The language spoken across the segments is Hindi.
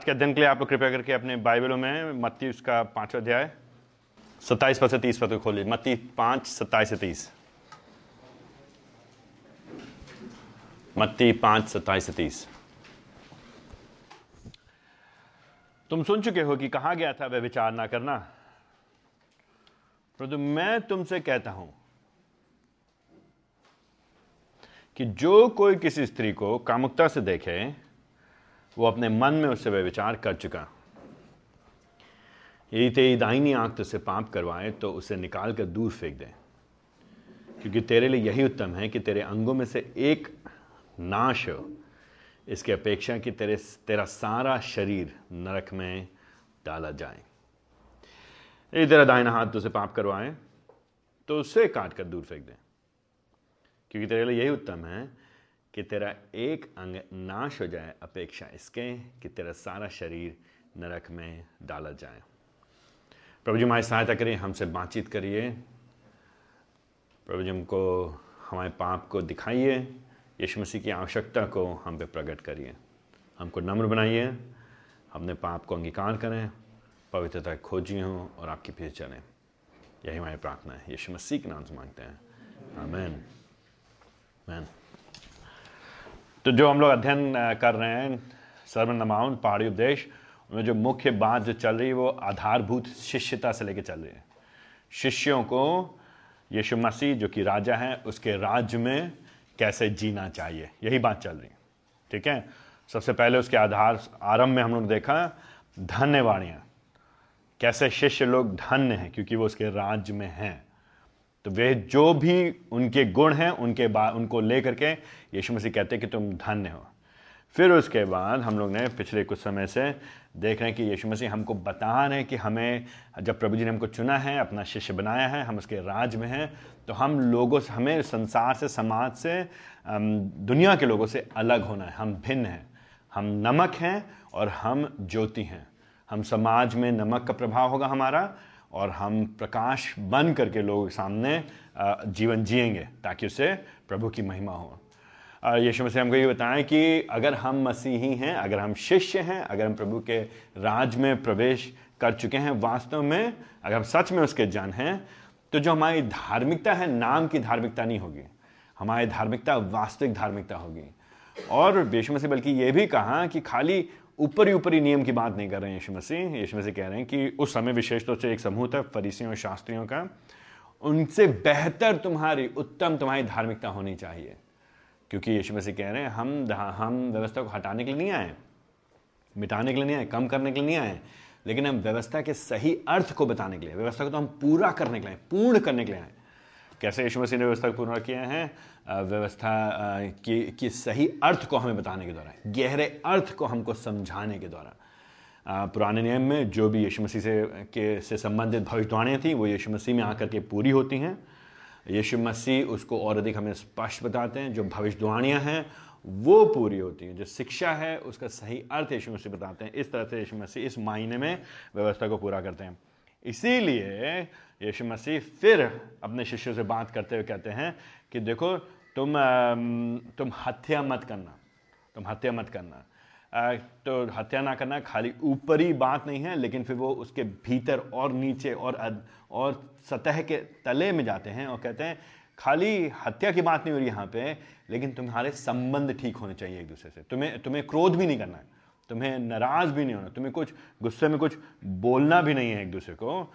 आज के अध्ययन के लिए आप लोग कृपया करके अपने बाइबलों में मत्ती उसका पांचवा अध्याय, सत्ताईस पद से तीस पद को खोलिए। मत्ती पाँच, सत्ताईस से तीस। मत्ती पाँच, सत्ताईस से तीस। तुम सुन चुके हो कि कहा गया था वह विचार ना करना? परंतु मैं तुमसे कहता हूँ कि जो कोई किसी स्त्री को कामुकता से देखे वो अपने मन में उससे वह विचार कर चुका। यदि तेरी दाहिनी आँख तुझसे पाप करवाए तो उसे निकाल कर दूर फेंक दे। क्योंकि तेरे लिए यही उत्तम है कि तेरे अंगों में से एक नाश हो। इसकी अपेक्षा कि तेरे, तेरा सारा शरीर नरक में डाला जाए। यदि तेरा दाहिना हाथ तुझसे पाप करवाए तो उसे काट कर दूर फेंक दे। क्योंकि तेरे लिए यही उत्तम है कि तेरा एक अंग नाश हो जाए, अपेक्षा इसके कि तेरा सारा शरीर नरक में डाला जाए। प्रभु जी, हमारी सहायता करिए, हमसे बातचीत करिए। प्रभु जी, हमको, हमारे पाप को दिखाइए, यीशु मसीह की आवश्यकता को हम पे प्रकट करिए। हमको नम्र बनाइए अपने पाप को अंगीकार करें, पवित्रता खोजी हों और आपके पीछे चलें। यही हमारी प्रार्थना है। यीशु मसीह के नाम से मांगते हैं। आमेन। मैन तो जो हम लोग अध्ययन कर रहे हैं सर्वन नमाउन पहाड़ी उपदेश, उनमें जो मुख्य बात जो चल रही है वो आधारभूत शिष्यता से लेकर चल रही है। शिष्यों को यीशु मसीह, जो कि राजा है, उसके राज्य में कैसे जीना चाहिए, यही बात चल रही है। ठीक है? सबसे पहले उसके आधार, आरंभ में हम लोग देखा, धन्यवाणियाँ। कैसे शिष्य लोग धन्य हैं, क्योंकि वो उसके राज्य में हैं। तो वे जो भी उनके गुण हैं, उनके बाद उनको लेकर के यीशु मसीह कहते हैं कि तुम धन्य हो। फिर उसके बाद हम लोग ने पिछले कुछ समय से देख रहे हैं कि यीशु मसीह हमको बता रहे हैं कि हमें जब प्रभु जी ने हमको चुना है, अपना शिष्य बनाया है, हम उसके राज में हैं तो हम लोगों से, हमें संसार से, समाज से दुनिया के लोगों से अलग होना है। हम भिन्न हैं। हम नमक हैं और हम ज्योति हैं। हम समाज में नमक का प्रभाव होगा हमारा और हम प्रकाश बन करके लोगों के सामने जीवन जिएँगे ताकि उससे प्रभु की महिमा हो। यीशु मसीह हमको ये बताएँ कि अगर हम मसीही हैं, अगर हम शिष्य हैं, अगर हम प्रभु के राज में प्रवेश कर चुके हैं, वास्तव में अगर हम सच में उसके जन हैं तो जो हमारी धार्मिकता है, नाम की धार्मिकता नहीं होगी। हमारी धार्मिकता वास्तविक धार्मिकता होगी। और यीशु मसीह बल्कि ये भी कहा कि खाली ऊपरी ऊपरी नियम की बात नहीं कर रहे हैं यीशु मसीह। यीशु मसीह कह रहे हैं कि उस समय विशेष तौर से एक समूह था, फरीसियों और शास्त्रियों का। उनसे बेहतर तुम्हारी, उत्तम तुम्हारी धार्मिकता होनी चाहिए। क्योंकि यीशु मसीह कह रहे हैं, हम हम व्यवस्था को हटाने के लिए नहीं आए। मिटाने के लिए नहीं आए, कम करने के लिए नहीं आए। लेकिन हम व्यवस्था के सही अर्थ को बताने के लिए, व्यवस्था को तो हम पूरा करने के लिए पूर्ण करने के लिए आए। कैसे यीशु मसीह ने व्यवस्था को पूर्ण किया है? व्यवस्था की, की सही अर्थ को हमें बताने के द्वारा गहरे अर्थ को हमको समझाने के द्वारा। पुराने नियम में जो भी यीशु मसीह से के से संबंधित भविष्यवाणियाँ थी वो यीशु मसीह में आकर के पूरी होती हैं। यीशु मसीह उसको और अधिक हमें स्पष्ट बताते हैं जो भविष्यवाणियाँ हैं वो पूरी होती हैं। जो शिक्षा है उसका सही अर्थ यीशु मसीह बताते हैं। इस तरह से यीशु मसीह इस मायने में व्यवस्था को पूरा करते हैं। इसीलिए यीशु मसीह फिर अपने शिष्यों से बात करते हुए कहते हैं कि देखो, तुम तुम हत्या मत करना, तुम हत्या मत करना। तो हत्या ना करना खाली ऊपरी बात नहीं है, लेकिन फिर वो उसके भीतर और नीचे और और सतह के तले में जाते हैं और कहते हैं, खाली हत्या की बात नहीं हो रही यहाँ पे, लेकिन तुम्हारे संबंध ठीक होने चाहिए एक दूसरे से। तुम्हें तुम्हें क्रोध भी नहीं करना है। तुम्हें नाराज़ भी नहीं होना, तुम्हें कुछ गुस्से में कुछ बोलना भी नहीं है एक दूसरे को।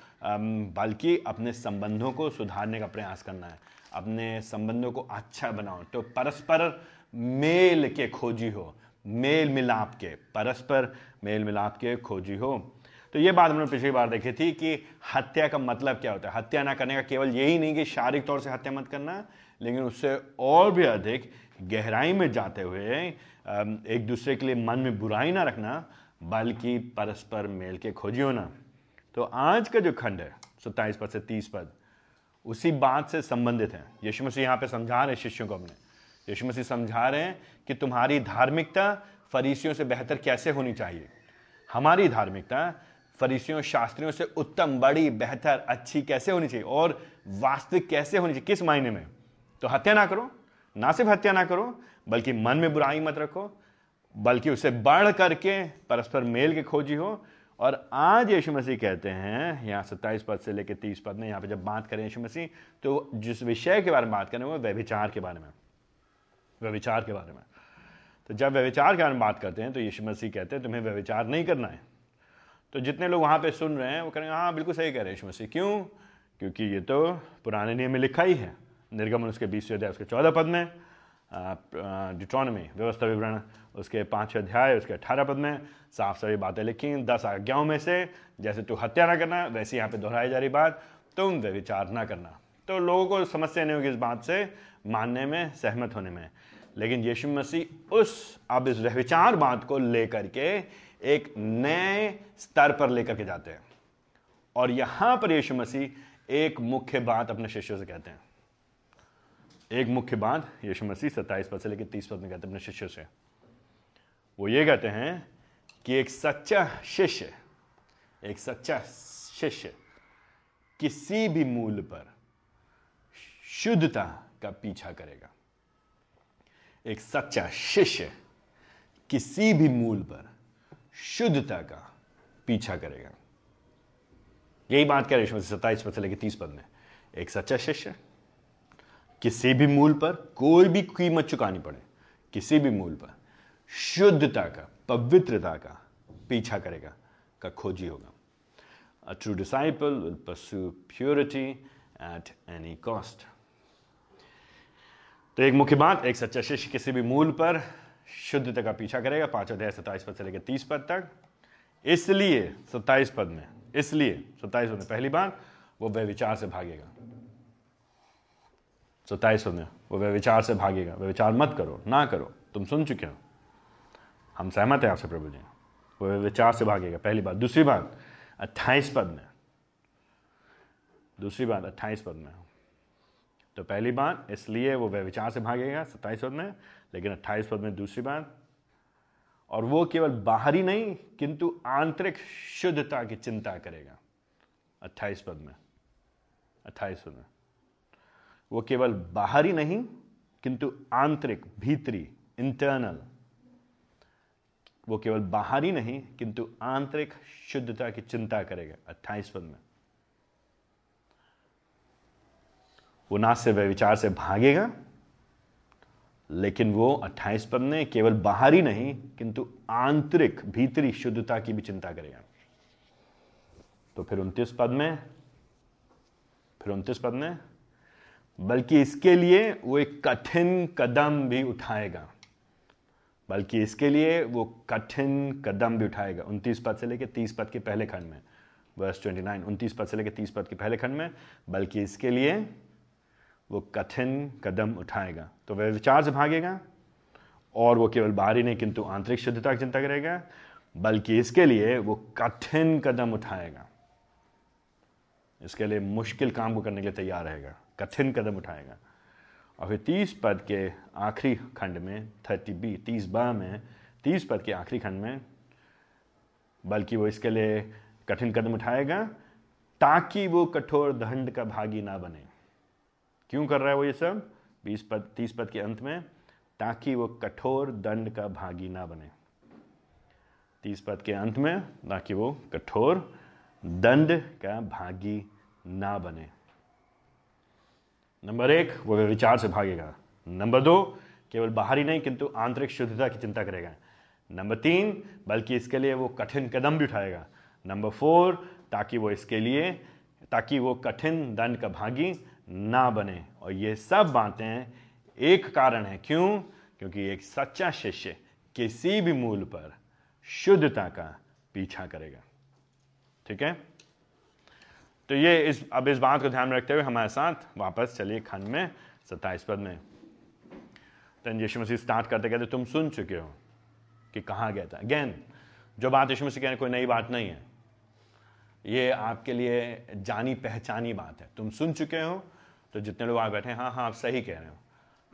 बल्कि अपने संबंधों को सुधारने का प्रयास करना है। अपने संबंधों को अच्छा बनाओ तो परस्पर मेल के खोजी हो, मेल मिलाप के, परस्पर मेल मिलाप के खोजी हो। तो ये बात हमने पिछली बार देखी थी कि हत्या का मतलब क्या होता है? हत्या ना करने का केवल यही नहीं कि शारीरिक तौर से हत्या मत करना, लेकिन उससे और भी अधिक गहराई में जाते हुए एक दूसरे के लिए मन में बुराई ना रखना, बल्कि परस्पर मेल के खोजी होना। तो आज का जो खंड है, सत्ताईस पद से तीस पद, उसी बात से संबंधित है। यीशु मसीह यहाँ पे समझा रहे हैं शिष्यों को अपने। यीशु मसीह समझा रहे हैं कि तुम्हारी धार्मिकता फरीसियों से बेहतर कैसे होनी चाहिए? हमारी धार्मिकता फरीसियों, शास्त्रियों से उत्तम, बड़ी, बेहतर, अच्छी कैसे होनी चाहिए? और वास्तविक कैसे होनी चाहिए? किस मायने में? तो हत्या ना करो। ना सिर्फ़ हत्या ना करो, बल्कि मन में बुराई मत रखो, बल्कि उसे बढ़ करके परस्पर मेल के खोजी हो। और आज यीशु मसीह कहते हैं, यहाँ सत्ताईस पद से लेकर तीस पद में यहाँ पे जब बात करें यीशु मसीह तो जिस विषय के बारे में बात करें वो व्यभिचार के बारे में, व्यभिचार के बारे में। तो जब व्यविचार के बारे में बात करते हैं तो यीशु मसीह कहते हैं, तुम्हें व्यविचार नहीं करना है। तो जितने लोग वहाँ पे सुन रहे हैं, वो कहेंगे हाँ बिल्कुल सही कह रहे हैं यीशु मसीह। क्यों? क्योंकि ये तो पुराने नियम में लिखा ही है। निर्गमन, उसके बीस अध्याय, उसके चौदह पद में डिट्रॉनमी व्यवस्था विवरण, उसके पाँच अध्याय, उसके अठारह पद में साफ़ सारी बातें लिखी। दस आज्ञाओं में से, जैसे तू हत्या ना करना, वैसे यहाँ पे दोहराई जा रही बात, तुम व्यविचार ना करना। तो लोगों को समस्या नहीं होगी इस बात से, मानने में, सहमत होने में। लेकिन यीशु मसीह उस, अब इस व्यविचार बात को लेकर के एक नए स्तर पर लेकर के जाते हैं। और यहाँ पर यीशु मसीह एक मुख्य बात अपने शिष्यों से कहते हैं। एक मुख्य बात यीशु मसीह, सत्ताईस पद से लेकर तीस पद में कहते हैं, अपने शिष्यों से। वो ये कहते हैं कि एक सच्चा शिष्य, एक सच्चा शिष्य किसी भी मूल पर शुद्धता का पीछा करेगा। एक सच्चा शिष्य किसी भी मूल पर शुद्धता का पीछा करेगा। यही बात कह रहे सत्ताईस पद से लेकर तीस पद में। एक सच्चा शिष्य किसी भी मूल पर कोई भी कीमत चुकानी पड़े, किसी भी मूल पर, शुद्धता का, पवित्रता का पीछा करेगा, का खोजी होगा। A true disciple will pursue purity at any cost तो एक मुख्य बात, एक सच्चा शिष्य किसी भी मूल पर शुद्धता का पीछा करेगा, पाँच अध्याय सत्ताईस पद से लेकर तीस पद तक। इसलिए, सत्ताईस पद में, इसलिए, सत्ताईस पद में पहली बार वो वह विचार से भागेगा। सत्ताईस में वो वह विचार से भागेगा। व्यविचार मत करो, ना करो। तुम सुन चुके हो। हम सहमत हैं आपसे, प्रभु जी। वो व्यविचार से भागेगा। पहली बात। दूसरी बात, अट्ठाईस पद में। दूसरी बात, अट्ठाईस पद में। तो पहली बात, इसलिए वो व्यविचार से भागेगा, सत्ताईस पद में। लेकिन अट्ठाईस पद में दूसरी बात, और वो केवल बाहरी नहीं, किंतु आंतरिक शुद्धता की चिंता करेगा। अट्ठाईस पद में। अट्ठाईस पद में। वो केवल बाहरी नहीं, किंतु आंतरिक, भीतरी इंटरनल वो केवल बाहरी नहीं, किंतु आंतरिक शुद्धता की चिंता करेगा, अट्ठाईस पद में। वो ना सिर्फ़ विचार से भागेगा, लेकिन वो अट्ठाईस पद में केवल बाहरी नहीं, किंतु आंतरिक, भीतरी शुद्धता की भी चिंता करेगा। तो फिर उनतीस पद में, फिर उनतीस पद में बल्कि इसके लिए वो एक कठिन कदम भी उठाएगा। बल्कि इसके लिए वो कठिन कदम भी उठाएगा। उनतीस पद से लेकर तीस पद के पहले खंड में वर्स ट्वेंटी नाइन उनतीस पद से लेकर तीस पद के पहले खंड में, बल्कि इसके लिए वो कठिन कदम उठाएगा। तो वह विचार से भागेगा, और वो केवल बाहरी नहीं, किंतु आंतरिक शुद्धता की चिंता करेगा बल्कि इसके लिए वो कठिन कदम उठाएगा। इसके लिए मुश्किल काम को करने के लिए तैयार रहेगा। कठिन कदम उठाएगा। और फिर तीस पद के आखिरी खंड में थर्टी बी तीस बा में, तीस पद के आखिरी खंड में, बल्कि वो इसके लिए कठिन कदम उठाएगा, ताकि वो कठोर दंड का भागी ना बने। क्यों कर रहा है वो ये सब? बीस पद, तीस पद के अंत में, ताकि वो कठोर दंड का भागी ना बने। तीस पद के अंत में, ताकि वो कठोर दंड का भागी ना बने। नंबर एक, वो विचार से भागेगा। नंबर दो, केवल बाहरी नहीं, किंतु आंतरिक शुद्धता की चिंता करेगा। नंबर तीन, बल्कि इसके लिए वो कठिन कदम भी उठाएगा। नंबर फोर, ताकि वो इसके लिए, ताकि वो कठिन दंड का भागी ना बने। और ये सब बातें एक कारण है। क्यों? क्योंकि एक सच्चा शिष्य किसी भी मूल पर शुद्धता का पीछा करेगा। ठीक है? तो ये इस, अब इस बात को ध्यान में रखते हुए हमारे साथ वापस चलिए खंड में सत्ताईस पद में। तो यीशु मसीह स्टार्ट करते कहते, तुम सुन चुके हो कि कहाँ गया था? अगेन जो बात यीशु मसीह कहने, कोई नई बात नहीं है। ये आपके लिए जानी पहचानी बात है। तुम सुन चुके हो तो जितने लोग आ बैठे हैं हाँ हाँ आप सही कह रहे हो।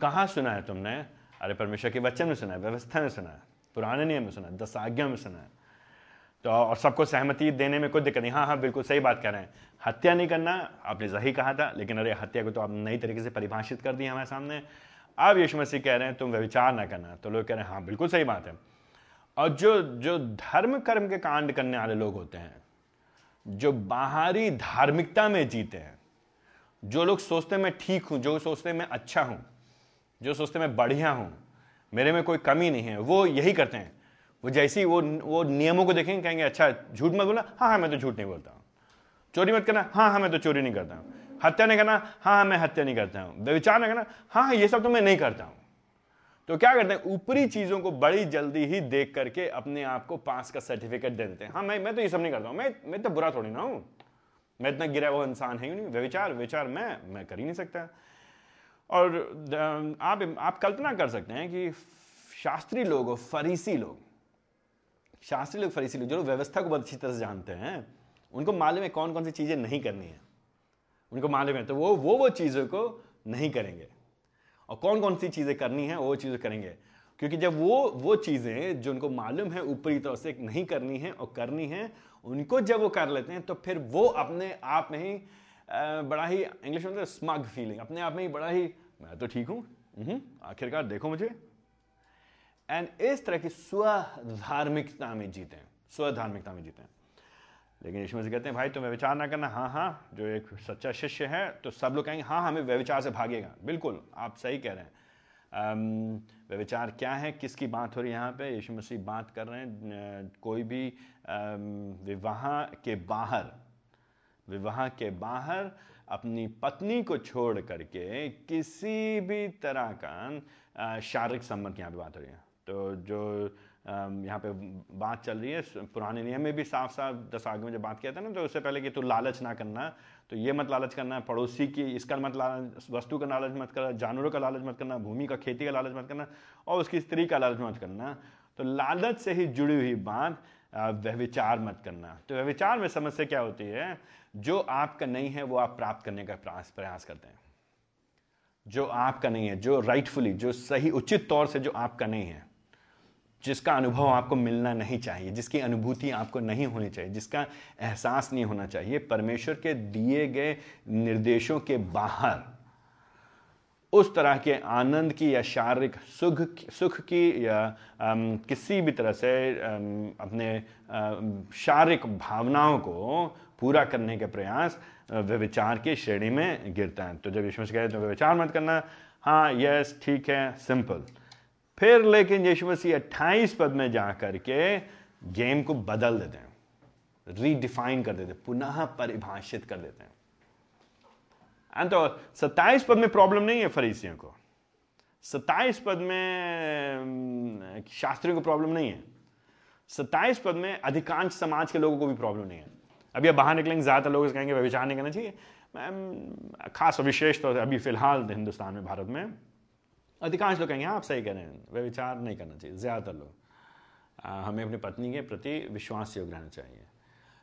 कहाँ सुना है तुमने? अरे, परमेश्वर के बच्चन में सुना है, व्यवस्था में सुना है, पुराने नियम में सुना है, दस आज्ञा में सुना है। तो और सबको सहमति देने में कोई दिक्कत नहीं। हाँ हाँ बिल्कुल सही बात कर रहे हैं। हत्या नहीं करना, आपने सही कहा था, लेकिन अरे, हत्या को तो आप नई तरीके से परिभाषित कर दी हमारे सामने। अब यीशु मसीह कह रहे हैं, तुम व्यविचार ना करना। तो लोग कह रहे हैं हाँ बिल्कुल सही बात है। और जो जो धर्म कर्म के कांड करने वाले लोग होते हैं, जो बाहरी धार्मिकता में जीते हैं, जो लोग सोचते मैं ठीक हूँ, जो सोचते मैं अच्छा हूँ, जो सोचते मैं बढ़िया हूँ, मेरे में कोई कमी नहीं है, वो यही करते हैं। वो जैसी वो वो नियमों को देखेंगे, कहेंगे अच्छा झूठ मत बोलना। हाँ हाँ मैं तो झूठ नहीं बोलता हूँ। चोरी मत करना। हाँ हाँ मैं तो चोरी नहीं करता हूँ। हत्या नहीं करना? हाँ हाँ मैं हत्या नहीं करता हूँ। व्यविचार नहीं करना? हाँ हाँ ये सब तो मैं नहीं करता हूँ। तो क्या करते हैं? ऊपरी चीज़ों को बड़ी जल्दी ही देख करके अपने आप को पास का सर्टिफिकेट दे देते हैं। हाँ मैं मैं तो ये सब नहीं करता हूँ। मैं मैं तो बुरा थोड़ी ना हूँ। मैं इतना गिरा हुआ इंसान है ही नहीं। व्यविचार विचार मैं मैं कर ही नहीं सकता। और आप आप कल्पना कर सकते हैं कि शास्त्री लोग और फरीसी लोग शास्त्री लोग फरीसी लोग जो व्यवस्था को बहुत अच्छी तरह से जानते हैं उनको मालूम है कौन कौन सी चीज़ें नहीं करनी है। उनको मालूम है तो वो वो वो चीज़ों को नहीं करेंगे। और कौन कौन सी चीज़ें करनी है वो चीज़ें करेंगे। क्योंकि जब वो वो चीज़ें जो उनको मालूम है ऊपरी तौर से नहीं करनी है और करनी है उनको जब वो कर लेते हैं तो फिर वो अपने आप में ही बड़ा ही इंग्लिश में स्मग फीलिंग अपने आप में ही बड़ा ही मैं तो ठीक हूँ हम्म, आखिरकार देखो मुझे। एंड इस तरह की स्वधार्मिकता में जीते हैं, स्वधार्मिकता में जीते हैं। लेकिन यीशु मसीह कहते हैं, भाई तुम्हें विचार ना करना। हाँ हाँ जो एक सच्चा शिष्य है तो सब लोग कहेंगे हाँ हमें व्यविचार से भागेगा। बिल्कुल, आप सही कह रहे हैं। व्यविचार क्या है? किसकी बात हो रही है यहाँ पे? यीशु मसीह बात कर रहे हैं कोई भी विवाह के बाहर, विवाह के बाहर अपनी पत्नी को छोड़ करके किसी भी तरह का शारीरिक संबंध की यहाँ पे बात हो रही है। तो जो यहाँ पे बात चल रही है पुराने नियम में भी साफ़ साफ़ दस आगे में जब बात किया था ना तो उससे पहले कि तू लालच ना करना तो ये मत लालच करना, पड़ोसी की इसका मत लालच, वस्तु का लालच मत करना, जानवरों का लालच मत करना, भूमि का, खेती का लालच मत करना और उसकी स्त्री का लालच मत करना। तो लालच से ही जुड़ी हुई बात व्यविचार मत करना। तो व्यविचार में समस्या क्या होती है? जो आपका नहीं है, वो आप प्राप्त करने का प्रयास करते हैं। जो आपका नहीं है, जो राइटफुली जो सही, उचित तौर से जो आपका नहीं है जिसका अनुभव आपको मिलना नहीं चाहिए जिसकी अनुभूति आपको नहीं होनी चाहिए जिसका एहसास नहीं होना चाहिए परमेश्वर के दिए गए निर्देशों के बाहर उस तरह के आनंद की या शारीरिक सुख सुख की या आम, किसी भी तरह से आम, अपने शारीरिक भावनाओं को पूरा करने के प्रयास व्यविचार की श्रेणी में गिरता है। तो जब यीशु मसीह कहते तो व्यविचार मत करना। हाँ यस ठीक है सिंपल। फिर लेकिन यीशु मसीह अट्ठाईस पद में जाकर के गेम को बदल देते हैं। रीडिफाइन कर देते हैं, पुनः परिभाषित कर देते हैं। एंड तो सत्ताईस पद में प्रॉब्लम नहीं है फरीसियों को। सत्ताईस पद में शास्त्रियों को प्रॉब्लम नहीं है। सत्ताईस पद में अधिकांश समाज के लोगों को भी प्रॉब्लम नहीं है। अभी अब बाहर निकलेंगे, ज़्यादातर लोग कहेंगे विचार नहीं करना चाहिए। खास और विशेष तौर से अभी फ़िलहाल हिंदुस्तान में, भारत में। अधिकांश लोग कहेंगे हाँ, आप सही कह रहे हैं वे विचार नहीं करना चाहिए ज़्यादातर लोग। हमें अपनी पत्नी के प्रति विश्वास योग रहना चाहिए।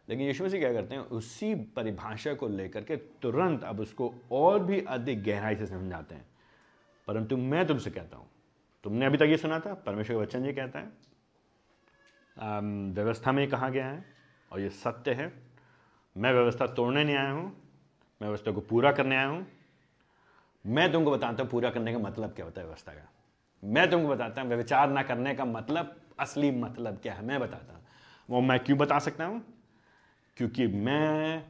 लेकिन यीशु मसीह क्या करते हैं उसी परिभाषा को लेकर के तुरंत अब उसको और भी अधिक गहराई से समझाते हैं। परंतु मैं तुमसे कहता हूँ तुमने अभी तक ये सुना था परमेश्वर के वचन जी कहता है व्यवस्था में कहा गया है और ये सत्य है। मैं व्यवस्था तोड़ने नहीं आया हूँ मैं व्यवस्था को पूरा करने आया हूँ मैं तुमको बताता हूँ, पूरा करने का मतलब क्या होता है व्यवस्था का? मैं तुमको बताता हूँ, व्यविचार ना करने का मतलब असली मतलब क्या है? मैं बताता हूँ। वो मैं क्यों बता सकता हूँ? क्योंकि मैं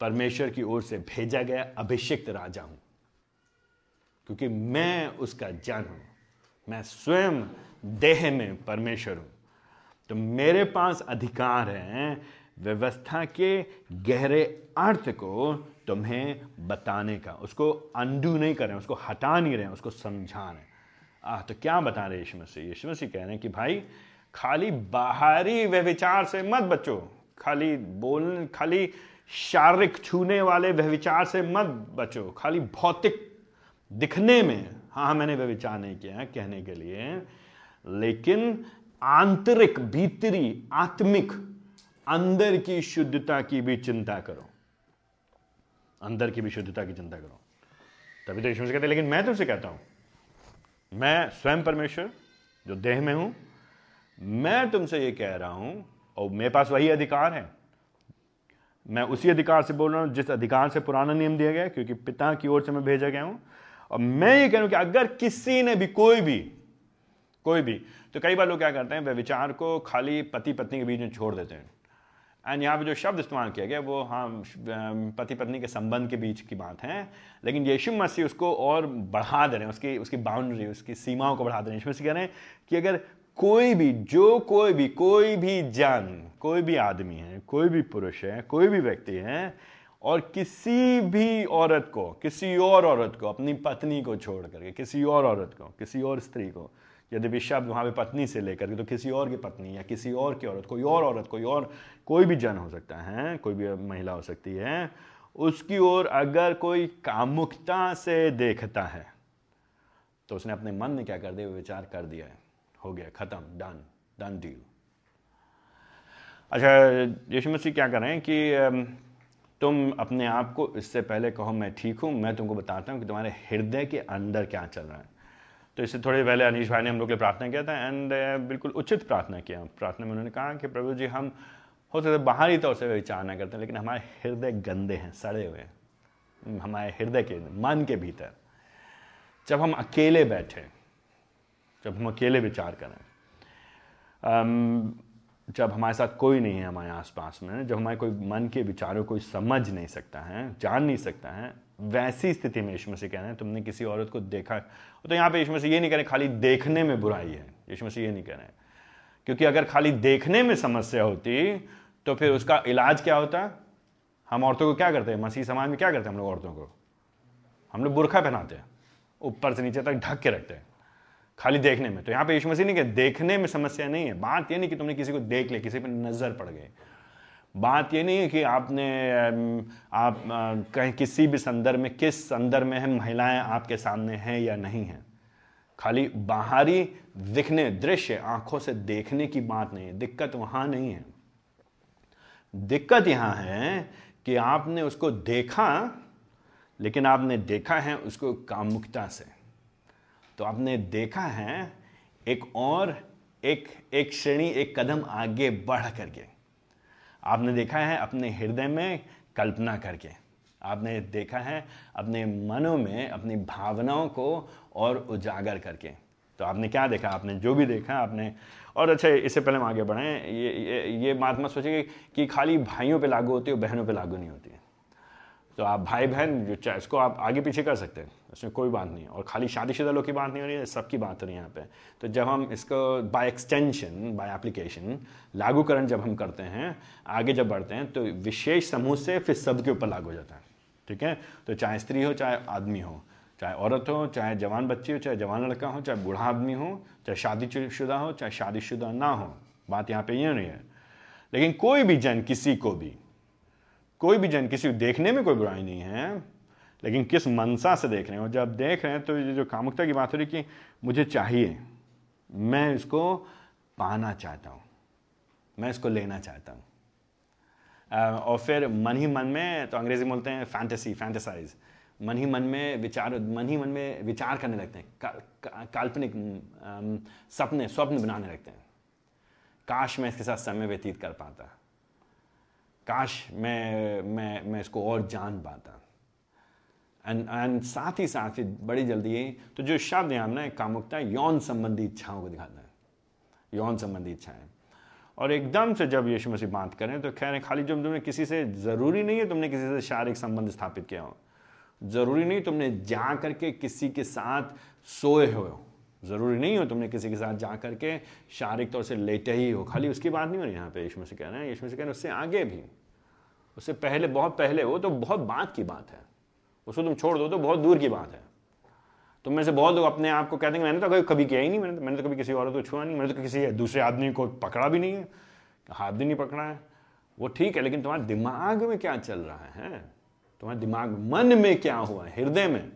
परमेश्वर की ओर से भेजा गया अभिषिक्त राजा हूँ। क्योंकि मैं उसका जन हूँ। मैं स्वयं देह में परमेश्वर हूँ। तो मेरे पास अधिकार है व्यवस्था के गहरे अर्थ को तुम्हें बताने का। उसको अंडू नहीं कर रहे हैं उसको हटा नहीं रहे हैं उसको समझा रहे हैं आ तो क्या बता रहे यीशु मसीह? यीशु मसीह कह रहे हैं कि भाई खाली बाहरी व्यविचार से मत बचो। खाली बोल खाली शारीरिक छूने वाले व्यविचार से मत बचो। खाली भौतिक दिखने में हाँ, मैंने व्यविचार नहीं किया है कहने के लिए लेकिन आंतरिक भीतरी आत्मिक अंदर की शुद्धता की भी चिंता करो। अंदर की भी शुद्धता की चिंता करो। तभी तो यीशु से कहते लेकिन मैं तुमसे कहता हूँ, मैं स्वयं परमेश्वर, जो देह में हूँ, मैं तुमसे ये कह रहा हूँ, और मेरे पास वही अधिकार है। मैं उसी अधिकार से बोल रहा हूँ, जिस अधिकार से पुराना नियम दिया गया क्योंकि पिता की ओर से मैं भेजा गया हूँ। और मैं ये कह रहा हूँ कि अगर किसी ने भी, कोई भी कोई भी तो कई बार लोग क्या करते हैं, वे विचार को खाली पति पत्नी के बीच में छोड़ देते हैं। एंड यहाँ पे जो शब्द इस्तेमाल किया गया, वो हाँ पति पत्नी के संबंध के बीच की बात है। लेकिन यीशु मसीह उसको और बढ़ा दे रहे हैं, उसकी उसकी बाउंड्री उसकी सीमाओं को बढ़ा दे रहे हैं। यीशु मसीह कह रहे हैं कि अगर कोई भी, जो कोई भी कोई भी जन, कोई भी आदमी है, कोई भी पुरुष है, कोई भी व्यक्ति है, और किसी भी औरत को, किसी और औरत को, अपनी पत्नी को छोड़ करके, किसी और औरत को, किसी और स्त्री को यदि भी शब्द वहाँ पे पत्नी से लेकर के तो किसी और की पत्नी या किसी और की औरत, कोई और औरत, कोई और, कोई भी जन हो सकता है, कोई भी महिला हो सकती है, उसकी ओर अगर कोई कामुकता से देखता है तो उसने अपने मन में क्या कर दिया, विचार कर दिया है। हो गया, खत्म डन डन डील अच्छा यीशु मसीह क्या कर कि तुम अपने आप को इससे पहले कहो, मैं ठीक हूँ, मैं तुमको बताता हूँ कि तुम्हारे हृदय के अंदर क्या चल रहा है। तो इससे थोड़ी पहले अनिश भाई ने हम लोग के प्रार्थना किया था एंड बिल्कुल उचित प्रार्थना किया। प्रार्थना में उन्होंने कहा कि प्रभु जी, हम हो सकते बाहरी तौर से विचार ना करते लेकिन हमारे हृदय गंदे हैं, सड़े हुए हैं। हमारे हृदय के, मन के भीतर। जब हम अकेले बैठे, जब हम अकेले विचार करें जब हमारे साथ कोई नहीं है हमारे आसपास में, जब हमारे कोई मन के विचारों कोई समझ नहीं सकता है, जान नहीं सकता है वैसी स्थिति में यीशु मसीह कह रहे हैं, तुमने किसी औरत को देखा तो यहाँ पे यीशु मसीह ये नहीं कह रहे खाली देखने में बुराई है। यीशु मसीह ये नहीं कह रहे हैं। क्योंकि अगर खाली देखने में समस्या होती तो फिर उसका इलाज क्या होता? हम औरतों को क्या करते हैं? मसीह समाज में क्या करते हैं हम लोग औरतों को? हम लोग बुरखा पहनाते हैं, ऊपर से नीचे तक ढक के रखते हैं, खाली देखने में। तो यहाँ पे यीशु मसीह नहीं कहे देखने में समस्या नहीं है। बात ये नहीं कि तुमने किसी को देख लिया, किसी पर नज़र पड़ गई। बात ये नहीं है कि आपने आप कहीं किसी भी संदर्भ में, किस संदर्भ में है, महिलाएँ आपके सामने हैं या नहीं हैं। खाली बाहरी दिखने, दृश्य, आँखों से देखने की बात नहीं है। दिक्कत वहाँ नहीं है। दिक्कत यहाँ है कि आपने उसको देखा, लेकिन आपने देखा है उसको कामुकता से। तो आपने देखा है एक और, एक एक श्रेणी, एक कदम आगे बढ़ करके। आपने देखा है अपने हृदय में कल्पना करके। आपने देखा है अपने मनों में, अपनी भावनाओं को और उजागर करके। तो आपने क्या देखा? आपने जो भी देखा, आपने और अच्छा इससे पहले हम आगे बढ़ें। ये ये ये बात मत सोचिए कि खाली भाइयों पे लागू होती है बहनों पे लागू नहीं होती है। तो आप भाई बहन जो चाहे इसको आप आगे पीछे कर सकते हैं। उसमें कोई बात नहीं है। और खाली शादीशुदा लोग की बात नहीं हो रही है, सबकी बात हो रही है यहाँ पे। तो जब हम इसको बाय एक्सटेंशन बाय एप्लीकेशन लागूकरण जब हम करते हैं, आगे जब बढ़ते हैं तो विशेष समूह से फिर सब के ऊपर लागू हो जाता है। ठीक है? तो चाहे स्त्री हो, चाहे आदमी हो, चाहे औरत हो, चाहे जवान बच्ची हो, चाहे जवान लड़का हो, चाहे बूढ़ा आदमी हो, चाहे शादीशुदा हो, चाहे शादीशुदा ना हो, बात यहाँ पे ये नहीं है। लेकिन कोई भी जन किसी को भी, कोई भी जन किसी को देखने में कोई बुराई नहीं है लेकिन किस मनसा से देख रहे हैं? और जब देख रहे हैं तो ये जो कामुकता की बात हो रही कि मुझे चाहिए मैं इसको पाना चाहता हूँ मैं इसको लेना चाहता हूँ। और फिर मन ही मन में तो अंग्रेज़ी में बोलते हैं फैंटेसी फैंटेसाइज मन ही मन में विचार मन ही मन में विचार करने लगते हैं का, का, काल्पनिक सपने स्वप्न बनाने लगते हैं। काश मैं इसके साथ समय व्यतीत कर पाता। काश मैं मैं मैं इसको और जान पाता। एंड एंड साथ ही साथ ही बड़ी जल्दी ही तो जो शब्द यहाँ ना कामुकता यौन संबंधी इच्छाओं को दिखाता है। यौन संबंधी इच्छाएँ। और एकदम से जब यीशु मसीह बात करें तो कह रहे हैं, खाली जब तुमने किसी से, ज़रूरी नहीं है तुमने किसी से शारीरिक संबंध स्थापित किया हो। ज़रूरी नहीं तुमने जा करके किसी के साथ सोए हो। ज़रूरी नहीं हो तुमने किसी के साथ जा करके शारीरिक तौर से लेटे ही हो। खाली उसकी बात नहीं हो रही यहाँ पे यीशु मसीह कह रहे हैं। यीशु मसीह कह रहे हैं, उससे आगे भी, उससे पहले, बहुत पहले हो तो बहुत बात की बात है। उसको तुम छोड़ दो तो बहुत दूर की बात है। तुम में से बहुत लोग अपने आप को कहते हैं मैंने तो कभी कभी किया ही नहीं मैंने तो, मैंने तो कभी किसी औरत को छुआ नहीं मैंने तो किसी दूसरे आदमी को पकड़ा भी नहीं है। हाथ भी नहीं पकड़ा है। वो ठीक है लेकिन तुम्हारे दिमाग में क्या चल रहा है? तुम्हारे दिमाग मन में क्या हुआ है? हृदय में।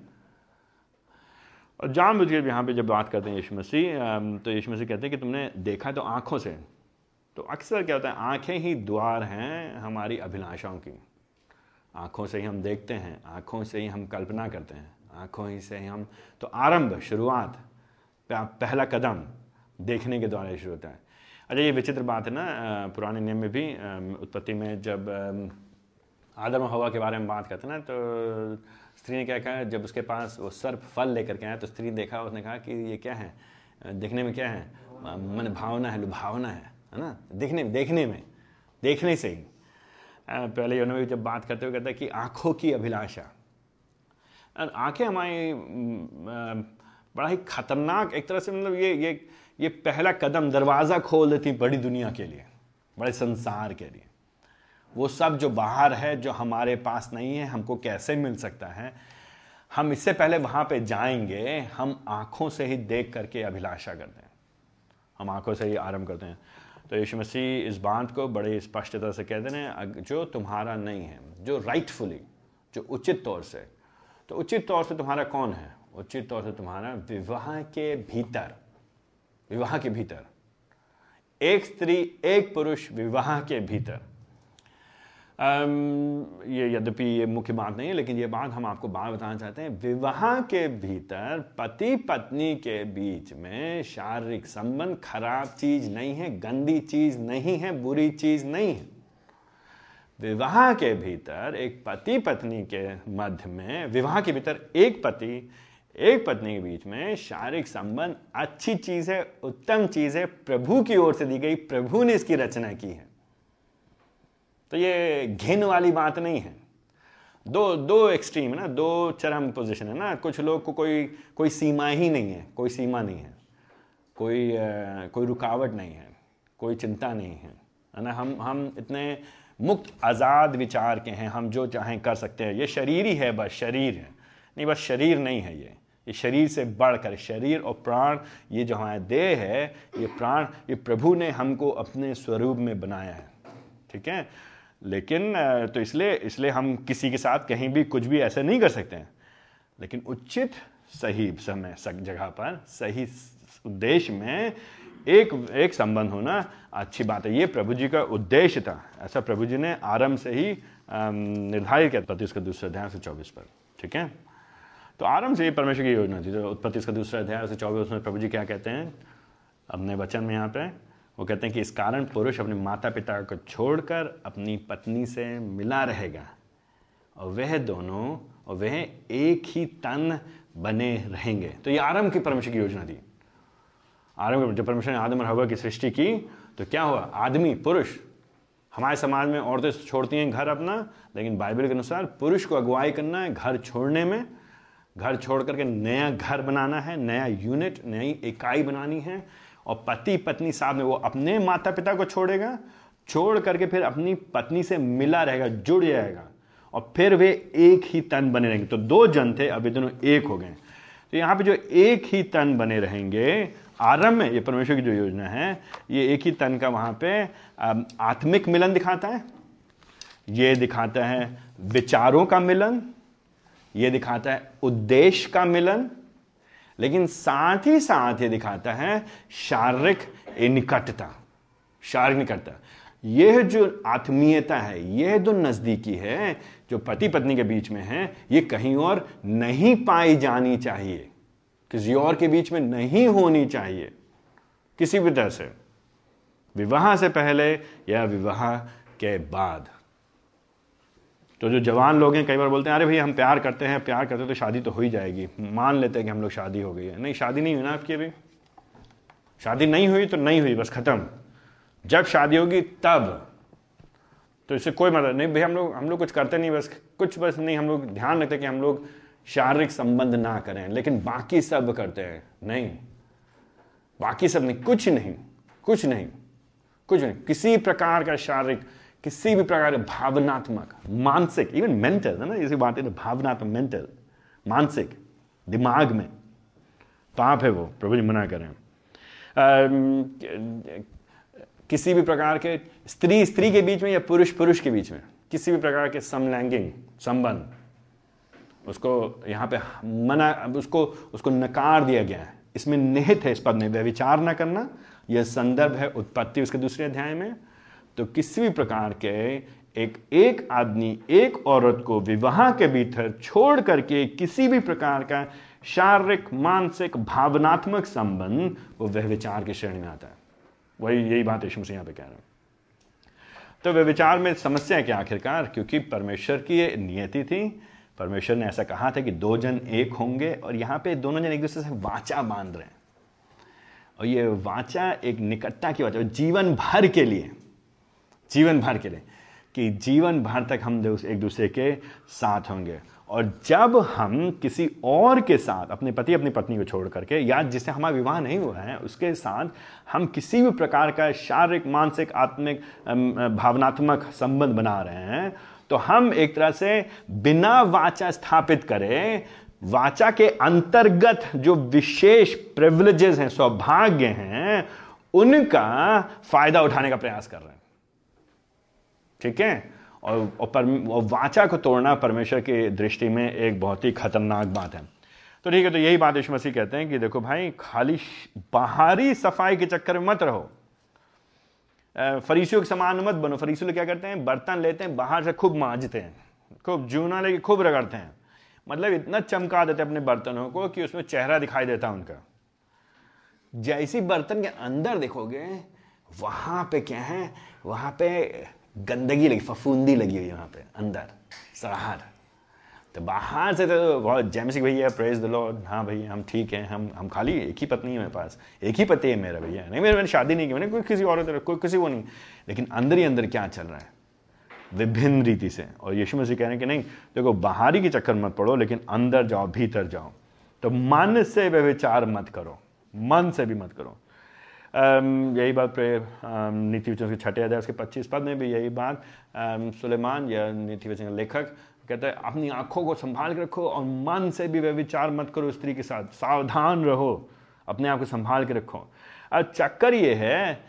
और जान बुझ यहाँ पे जब बात करते हैं यीशु मसीह तो यीशु मसीह कहते हैं कि तुमने देखा तो आँखों से। तो अक्सर क्या होता है आँखें ही द्वार हैं हमारी अभिलाषाओं की। आँखों से ही हम देखते हैं, आँखों से ही हम कल्पना करते हैं, आँखों ही से ही हम तो आरंभ, शुरुआत पहला कदम देखने के द्वारा शुरू होता है। अच्छा ये विचित्र बात है ना पुराने नियम में भी उत्पत्ति में जब आदम हवा के बारे में बात करते हैं ना तो स्त्री ने क्या कहा, जब उसके पास वो सर्प फल लेकर के आया तो स्त्री देखा, उसने कहा कि ये क्या है देखने में क्या है? मन भावना है, लुभावना है है ना? दिखने, देखने में, देखने से ही। पहले उन्होंने जब बात करते हुए कहता है कि आँखों की अभिलाषा। आँखें हमारी बड़ा ही खतरनाक, एक तरह से मतलब ये ये ये पहला कदम दरवाज़ा खोल देती बड़ी दुनिया के लिए, बड़े संसार के लिए। वो सब जो बाहर है, जो हमारे पास नहीं है, हमको कैसे मिल सकता है? हम इससे पहले वहाँ पे जाएँगे, हम आँखों से ही देख करके अभिलाषा करते हैं। हम आँखों से ही आरंभ करते हैं। तो यीशु मसीह इस बात को बड़े स्पष्टता से कहते हैं जो तुम्हारा नहीं है, जो राइटफुली जो उचित तौर से तो उचित तौर से तुम्हारा कौन है? उचित तौर से तुम्हारा विवाह के भीतर, विवाह के भीतर। एक स्त्री, एक पुरुष विवाह के भीतर। ये यद्यपि ये मुख्य बात नहीं है, लेकिन ये बात हम आपको बात बताना चाहते हैं। विवाह के भीतर पति पत्नी के बीच में शारीरिक संबंध खराब चीज़ नहीं है, गंदी चीज़ नहीं है, बुरी चीज़ नहीं है। विवाह के भीतर एक पति पत्नी के मध्य में, विवाह के भीतर एक पति, एक पत्नी के बीच में शारीरिक संबंध अच्छी चीज़ है, उत्तम चीज़ है, प्रभु की ओर से दी गई, प्रभु ने इसकी रचना की है। तो ये घिन वाली बात नहीं है। दो दो एक्सट्रीम है ना दो चरम पोजीशन है ना। कुछ लोग को कोई कोई सीमा ही नहीं है कोई सीमा नहीं है। कोई आ, कोई रुकावट नहीं है कोई चिंता नहीं है ना? हम हम इतने मुक्त आज़ाद विचार के हैं हम जो चाहें कर सकते हैं। ये शरीर ही है बस शरीर है। नहीं बस शरीर नहीं है ये। ये शरीर से बढ़कर शरीर और प्राण ये जो हमारा देह है ये प्राण ये प्रभु ने हमको अपने स्वरूप में बनाया है। ठीक है? लेकिन तो इसलिए इसलिए हम किसी के साथ कहीं भी कुछ भी ऐसे नहीं कर सकते हैं। लेकिन उचित सही समय जगह पर सही उद्देश्य में एक एक संबंध होना अच्छी बात है। ये प्रभु जी का उद्देश्य था। ऐसा प्रभु जी ने आरंभ से ही निर्धारित किया उत्पत्ति उसका दूसरा अध्याय से चौबीस पर। ठीक है? तो आरंभ से ही परमेश्वर की योजना थी। तो उत्पत्ति उसका दूसरा अध्याय से चौबीस में प्रभु जी क्या कहते हैं? अपने वचन में यहाँ पे वो कहते हैं कि इस कारण पुरुष अपने माता पिता को छोड़कर अपनी पत्नी से मिला रहेगा और वह दोनों और वह एक ही तन बने रहेंगे। तो ये आरंभ की परमेश्वर की योजना थी। आरंभ जब परमेश्वर ने आदम और हवा की सृष्टि की तो क्या हुआ? आदमी, पुरुष, हमारे समाज में औरतें छोड़ती हैं घर अपना, लेकिन बाइबल के अनुसार पुरुष को अगुवाई करना है घर छोड़ने में। घर छोड़ करके नया घर बनाना है, नया यूनिट नई इकाई बनानी है। और पति पत्नी साथ में वो अपने माता पिता को छोड़ेगा, छोड़ करके फिर अपनी पत्नी से मिला रहेगा, जुड़ जाएगा। और फिर वे एक ही तन बने रहेंगे। तो दो जन थे अभी दोनों एक हो गए। तो यहाँ पे जो एक ही तन बने रहेंगे, आरंभ में, ये परमेश्वर की जो योजना है, ये एक ही तन का वहाँ पे आत्मिक मिलन दिखाता है। ये दिखाता है विचारों का मिलन। ये दिखाता है उद्देश्य का मिलन। लेकिन साथ ही साथ ये दिखाता है शारीरिक निकटता। शारीरिक निकटता। यह जो आत्मीयता है, यह जो नजदीकी है, जो पति पत्नी के बीच में है, ये कहीं और नहीं पाई जानी चाहिए। किसी और के बीच में नहीं होनी चाहिए। किसी भी तरह से। विवाह से पहले या विवाह के बाद। तो जो जवान लोग हैं, कई बार बोलते हैं, अरे भैया हम प्यार करते हैं, प्यार करते हैं तो शादी तो हो ही जाएगी। मान लेते हैं कि हम लोग शादी हो गई है। नहीं, शादी नहीं हुई ना आपकी अभी? शादी नहीं हुई तो नहीं हुई, बस खत्म। जब शादी होगी तब। तो इससे कोई मतलब नहीं भैया हम लोग हम लोग कुछ करते नहीं, बस, कुछ बस नहीं, हम लोग ध्यान रखते कि हम लोग शारीरिक संबंध ना करें, लेकिन बाकी सब करते हैं। नहीं। बाकी सब नहीं, कुछ नहीं कुछ नहीं कुछ नहीं। किसी प्रकार का शारीरिक किसी भी प्रकार के भावनात्मक, मानसिक इवन मेंटल है ना, इसी बात है भावनात्मक मेंटल मानसिक, दिमाग में। पाप है वो, प्रभु जी मना करें किसी भी प्रकार के स्त्री स्त्री के बीच में या पुरुष पुरुष के बीच में, किसी भी प्रकार के समलैंगिक संबंध, उसको यहाँ पे मना, उसको उसको नकार दिया गया है। इसमें निहित है इस पद में, व्यविचार न करना, यह संदर्भ है उत्पत्ति उसके दूसरे अध्याय में। तो किसी भी प्रकार के एक एक आदमी, एक औरत को विवाह के भीतर छोड़ करके किसी भी प्रकार का शारीरिक, मानसिक, भावनात्मक संबंध, वो वह विचार की श्रेणी में आता है। वही, यही बात यशु मसीह यहाँ पे कह रहे हैं। तो वे विचार में समस्या है कि आखिरकार? क्योंकि परमेश्वर की ये नियति थी। परमेश्वर ने ऐसा कहा था कि दो जन एक होंगे और यहाँ पे दोनों जन एक दूसरे से वाचा बाँध रहे हैं। और ये वाचा एक निकटता की वाचा जीवन भर के लिए। जीवन भर के लिए, कि जीवन भर तक हम एक दूसरे के साथ होंगे। और जब हम किसी और के साथ, अपने पति, अपनी पत्नी को छोड़ करके, या जिससे हमारा विवाह नहीं हुआ है, उसके साथ हम किसी भी प्रकार का शारीरिक, मानसिक, आत्मिक भावनात्मक संबंध बना रहे हैं तो हम एक तरह से बिना वाचा स्थापित करें, वाचा के अंतर्गत जो विशेष प्रिविलेजेस हैं, सौभाग्य हैं, उनका फ़ायदा उठाने का प्रयास कर रहे हैं। ठीक है? और, और, पर, वाचा को तोड़ना परमेश्वर की दृष्टि में एक बहुत ही खतरनाक बात है। तो ठीक है तो यही बात यीशु मसीह कहते हैं कि देखो भाई खाली बाहरी सफ़ाई के चक्कर में मत रहो। फरीसियों के समान मत बनो। फरीसियों क्या करते हैं? बर्तन लेते हैं बाहर से खूब मांजते हैं। खूब जूना लेके खूब रगड़ते हैं। मतलब इतना चमका देते हैं अपने बर्तनों को कि उसमें चेहरा दिखाई देता है उनका। जैसी बर्तन के अंदर देखोगे वहाँ पे क्या है? वहाँ पे गंदगी लगी, फफूंदी लगी हुई वहाँ पे, अंदर सराहर तो बाहर से तो बहुत जैमसी भैया प्रेज द लॉर्ड हाँ भैया हम ठीक हैं, हम हम खाली एक ही पत्नी है मेरे पास, एक ही पति है मेरा भैया। नहीं, मेरे मैंने शादी नहीं की, मैंने कोई किसी और कोई किसी को नहीं। लेकिन अंदर ही अंदर क्या चल रहा है? विभिन्न रीति से। और यीशु मसीह कह रहे हैं कि नहीं, देखो, बाहरी के चक्कर मत पड़ो, लेकिन अंदर जाओ, भीतर जाओ। तो मन से व्यविचार मत करो, मन से भी मत करो। यही बात नीति वचन के छठे अध्याय उसके पच्चीस पद में भी यही बात। सुलेमान या नीति वचन का लेखक, कहते हैं, अपनी आँखों को संभाल के रखो और मन से भी व्यविचार मत करो स्त्री के साथ। सावधान रहो, अपने आप को संभाल के रखो। अब चक्कर ये है,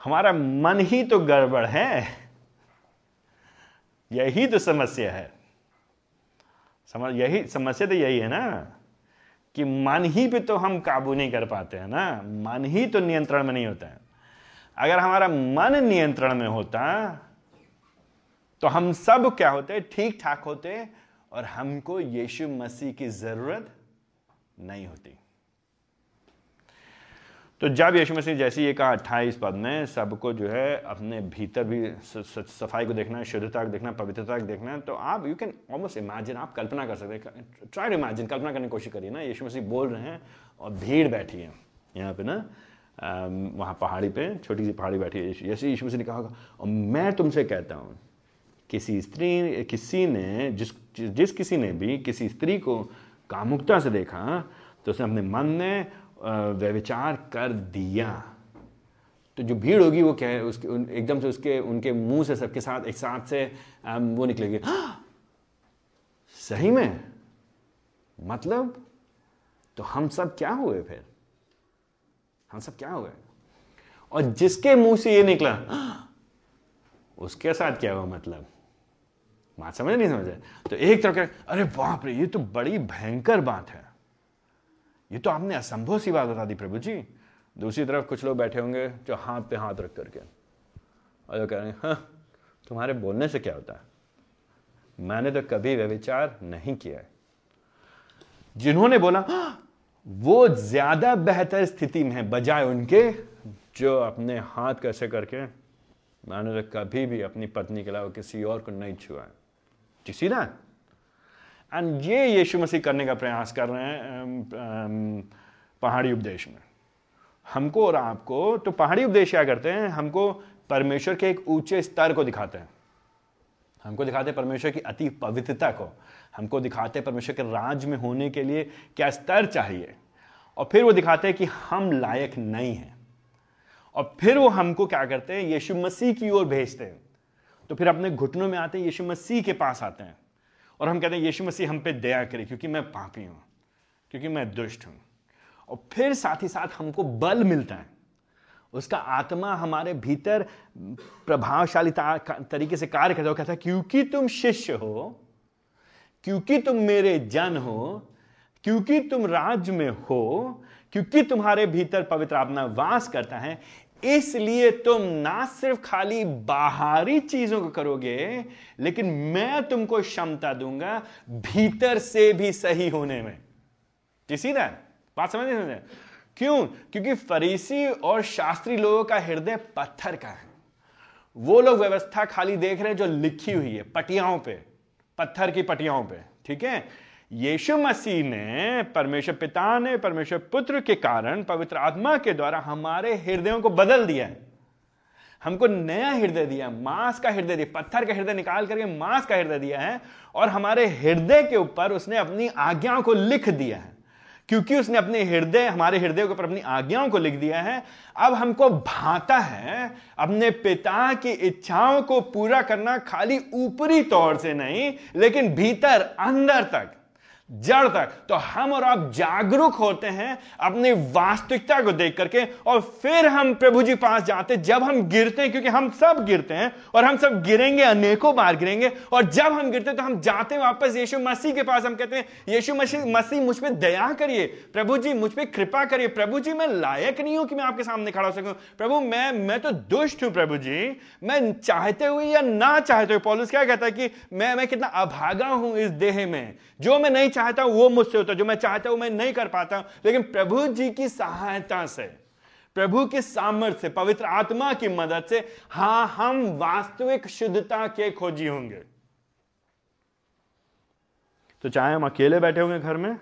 हमारा मन ही तो गड़बड़ है। यही तो समस्या है। समझ, यही, समस्या तो यही है ना। कि मन ही पे तो हम काबू नहीं कर पाते हैं ना। मन ही तो नियंत्रण में नहीं होता है। अगर हमारा मन नियंत्रण में होता तो हम सब क्या होते? ठीक ठाक होते और हमको यीशु मसीह की ज़रूरत नहीं होती। तो जब यीशु मसीह जैसे ये कहा, अट्ठाईस पद में सबको जो है अपने भीतर भी सफ़ाई को देखना है शुद्धता को देखना, पवित्रता को देखना है तो आप यू कैन ऑलमोस्ट इमेजिन आप कल्पना कर सकते हैं ट्राई टू इमेजिन कल्पना करने की कोशिश करिए ना, यीशु मसीह बोल रहे हैं और भीड़ बैठी है, यहाँ पे ना वहाँ पहाड़ी पे, छोटी सी पहाड़ी बैठी है जैसे यीशु मसीह ने कहा और मैं तुमसे कहता हूँ, किसी स्त्री, किसी ने जिस जिस किसी ने भी किसी स्त्री को कामुकता से देखा तो उसने अपने मन में व्यविचार कर दिया। तो जो भीड़ होगी, वो क्या है उसके एकदम से उसके, उनके मुँह से, सबके साथ, एक साथ से वो निकलेगी। हाँ! सही में? मतलब? तो हम सब क्या हुए फिर? हम सब क्या हुए? और जिसके मुँह से ये निकला हाँ! उसके साथ क्या हुआ मतलब? बात समझ नहीं समझे तो एक तरह अरे बाप रे, ये तो बड़ी भयंकर बात है। ये तो आपने असंभव सी बात बता दी प्रभु जी दूसरी तरफ़ कुछ लोग बैठे होंगे जो हाथ पे हाथ रख करके। और जो कह रहे हैं हाँ तुम्हारे बोलने से क्या होता है? मैंने तो कभी व्यविचार नहीं किया है। जिन्होंने बोला हाँ, वो ज़्यादा बेहतर स्थिति में है बजाय उनके जो अपने हाथ कैसे करके मैंने तो कभी भी अपनी पत्नी के अलावा किसी और को नहीं छुआ है। सी ना एंड ये यीशु मसीह करने का प्रयास कर रहे हैं पहाड़ी उपदेश में। हमको और आपको तो पहाड़ी उपदेश क्या करते हैं? हमको परमेश्वर के एक ऊँचे स्तर को दिखाते हैं। हमको दिखाते परमेश्वर की अति पवित्रता को। हमको दिखाते हैं परमेश्वर के राज में होने के लिए क्या स्तर चाहिए। और फिर वो दिखाते हैं कि हम लायक नहीं हैं। और फिर वो हमको क्या करते हैं? यीशु मसीह की ओर भेजते हैं। तो फिर अपने घुटनों में आते हैं, यीशु मसीह के पास आते हैं। और हम कहते हैं, यीशु मसीह हम पे दया करे, क्योंकि मैं पापी हूँ, क्योंकि मैं दुष्ट हूँ। और फिर साथ ही साथ हमको बल मिलता है। उसका आत्मा हमारे भीतर प्रभावशाली तरीके से कार्य करता है। कहता है, क्योंकि तुम शिष्य हो, क्योंकि तुम मेरे जन हो, क्योंकि तुम राज्य में हो, क्योंकि तुम्हारे भीतर पवित्र आत्मा वास करता है इसलिए तुम ना सिर्फ़ खाली बाहरी चीज़ों को करोगे, लेकिन मैं तुमको क्षमता दूँगा भीतर से भी सही होने में। सीधा बात समझ नहीं क्यों? क्योंकि फरीसी और शास्त्री लोगों का हृदय पत्थर का है। वो लोग व्यवस्था खाली देख रहे हैं जो लिखी हुई है, पटियाओं पे, पत्थर की पटियाओं पे, ठीक है? यीशु मसीह ने परमेश्वर पिता ने, परमेश्वर पुत्र के कारण, पवित्र आत्मा के द्वारा हमारे हृदयों को बदल दिया है। हमको नया हृदय दिया मांस का हृदय दिया पत्थर का हृदय निकाल करके मांस का हृदय दिया है और हमारे हृदय के ऊपर उसने अपनी आज्ञाओं को लिख दिया है। क्योंकि उसने अपने हृदय, हमारे हृदय के ऊपर अपनी आज्ञाओं को लिख दिया है, अब हमको भाता है, अपने पिता की इच्छाओं को पूरा करना खाली ऊपरी तौर से नहीं, लेकिन भीतर, अंदर तक। जड़ तक तो हम और आप जागरूक होते हैं अपनी वास्तविकता को देख करके और फिर हम प्रभु जी पास जाते जब हम गिरते हैं, क्योंकि हम सब गिरते हैं और हम सब गिरेंगे, अनेकों बार गिरेंगे और जब हम गिरते हैं तो हम जाते हैं वापस यीशु मसीह के पास। हम कहते हैं, यीशु मसीह मसीह, मुझ पर दया करिए। प्रभु जी, मुझ पर कृपा करिए। प्रभु जी, मैं लायक नहीं हूँ कि मैं आपके सामने खड़ा हो सकूँ। प्रभु, मैं मैं तो दुष्ट हूँ प्रभु जी। मैं चाहते हुए या ना चाहते हुए, पॉलिस क्या कहता है कि मैं मैं कितना अभागा हूँ इस देह में। जो मैं नहीं चाहता हूँ, वो मुझसे होता जो मैं चाहता हूँ मैं नहीं कर पाता हूँ। लेकिन प्रभु जी की सहायता से, प्रभु के सामर्थ्य पवित्र आत्मा की मदद से, हाँ, हम वास्तविक शुद्धता के खोजी होंगे। तो चाहे हम अकेले बैठे होंगे घर में,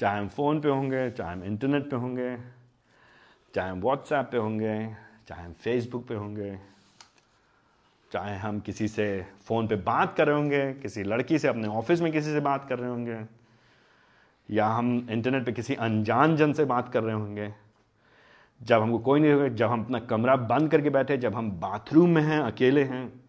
चाहे हम फ़ोन पे होंगे, चाहे हम इंटरनेट पे होंगे, चाहे हम व्हाट्सएप पे होंगे, चाहे हम फेसबुक पे होंगे चाहे हम किसी से फ़ोन पे बात कर रहे होंगे, किसी लड़की से, अपने ऑफ़िस में किसी से बात कर रहे होंगे, या हम इंटरनेट पे किसी अनजान जन से बात कर रहे होंगे, जब हमको कोई नहीं होगा, जब हम अपना कमरा बंद करके बैठे, जब हम बाथरूम में हैं, अकेले हैं,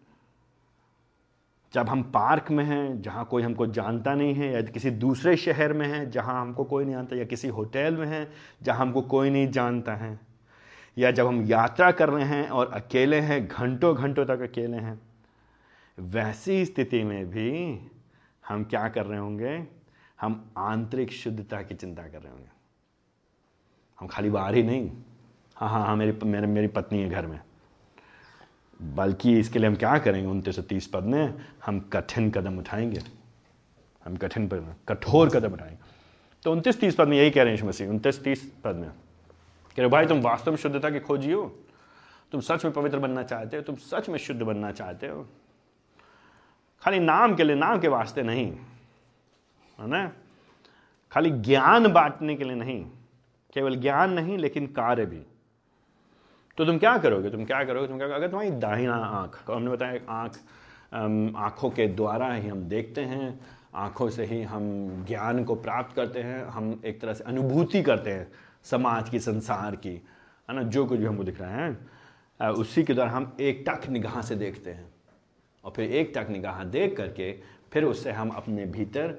जब हम पार्क में हैं, जहाँ कोई हमको जानता नहीं है, या किसी दूसरे शहर में हैं, जहाँ हमको कोई नहीं जानता या किसी होटल में हैं, जहाँ हमको कोई नहीं जानता है या जब हम यात्रा कर रहे हैं और अकेले हैं घंटों घंटों तक अकेले हैं, वैसी स्थिति में भी हम क्या कर रहे होंगे? हम आंतरिक शुद्धता की चिंता कर रहे होंगे। हम खाली बाहर ही नहीं। हाँ हाँ हाँ मेरी, मेरे, मेरी पत्नी है घर में। बल्कि इसके लिए हम क्या करेंगे? उनतीस सौ तीस पद में हम कठिन कदम उठाएँगे। हम कठिन कठोर कदम उठाएँगे। तो उनतीस तीस पद में यही कह रहे हैं मसीह, उनतीस तीस पद में। कि भाई, तुम वास्तव में शुद्धता की खोजी हो? तुम सच में पवित्र बनना चाहते हो? तुम सच में शुद्ध बनना चाहते हो? खाली नाम के लिए, नाम के वास्ते नहीं, है ना? खाली ज्ञान बांटने के लिए नहीं, केवल ज्ञान नहीं, लेकिन कार्य भी। तो तुम क्या करोगे? तुम क्या करोगे? तुम क्या करोगे? अगर तुम्हारी दाहिना आँख तो हमने बताया आँख आँखों के द्वारा ही हम देखते हैं, आँखों से ही हम ज्ञान को प्राप्त करते हैं, हम एक तरह से अनुभूति करते हैं। समाज की, संसार की, है ना? जो कुछ भी हमको दिख रहा है उसी के द्वारा हम एक टक निगाह से देखते हैं। और फिर एक टक निगाह देख करके फिर उससे हम अपने भीतर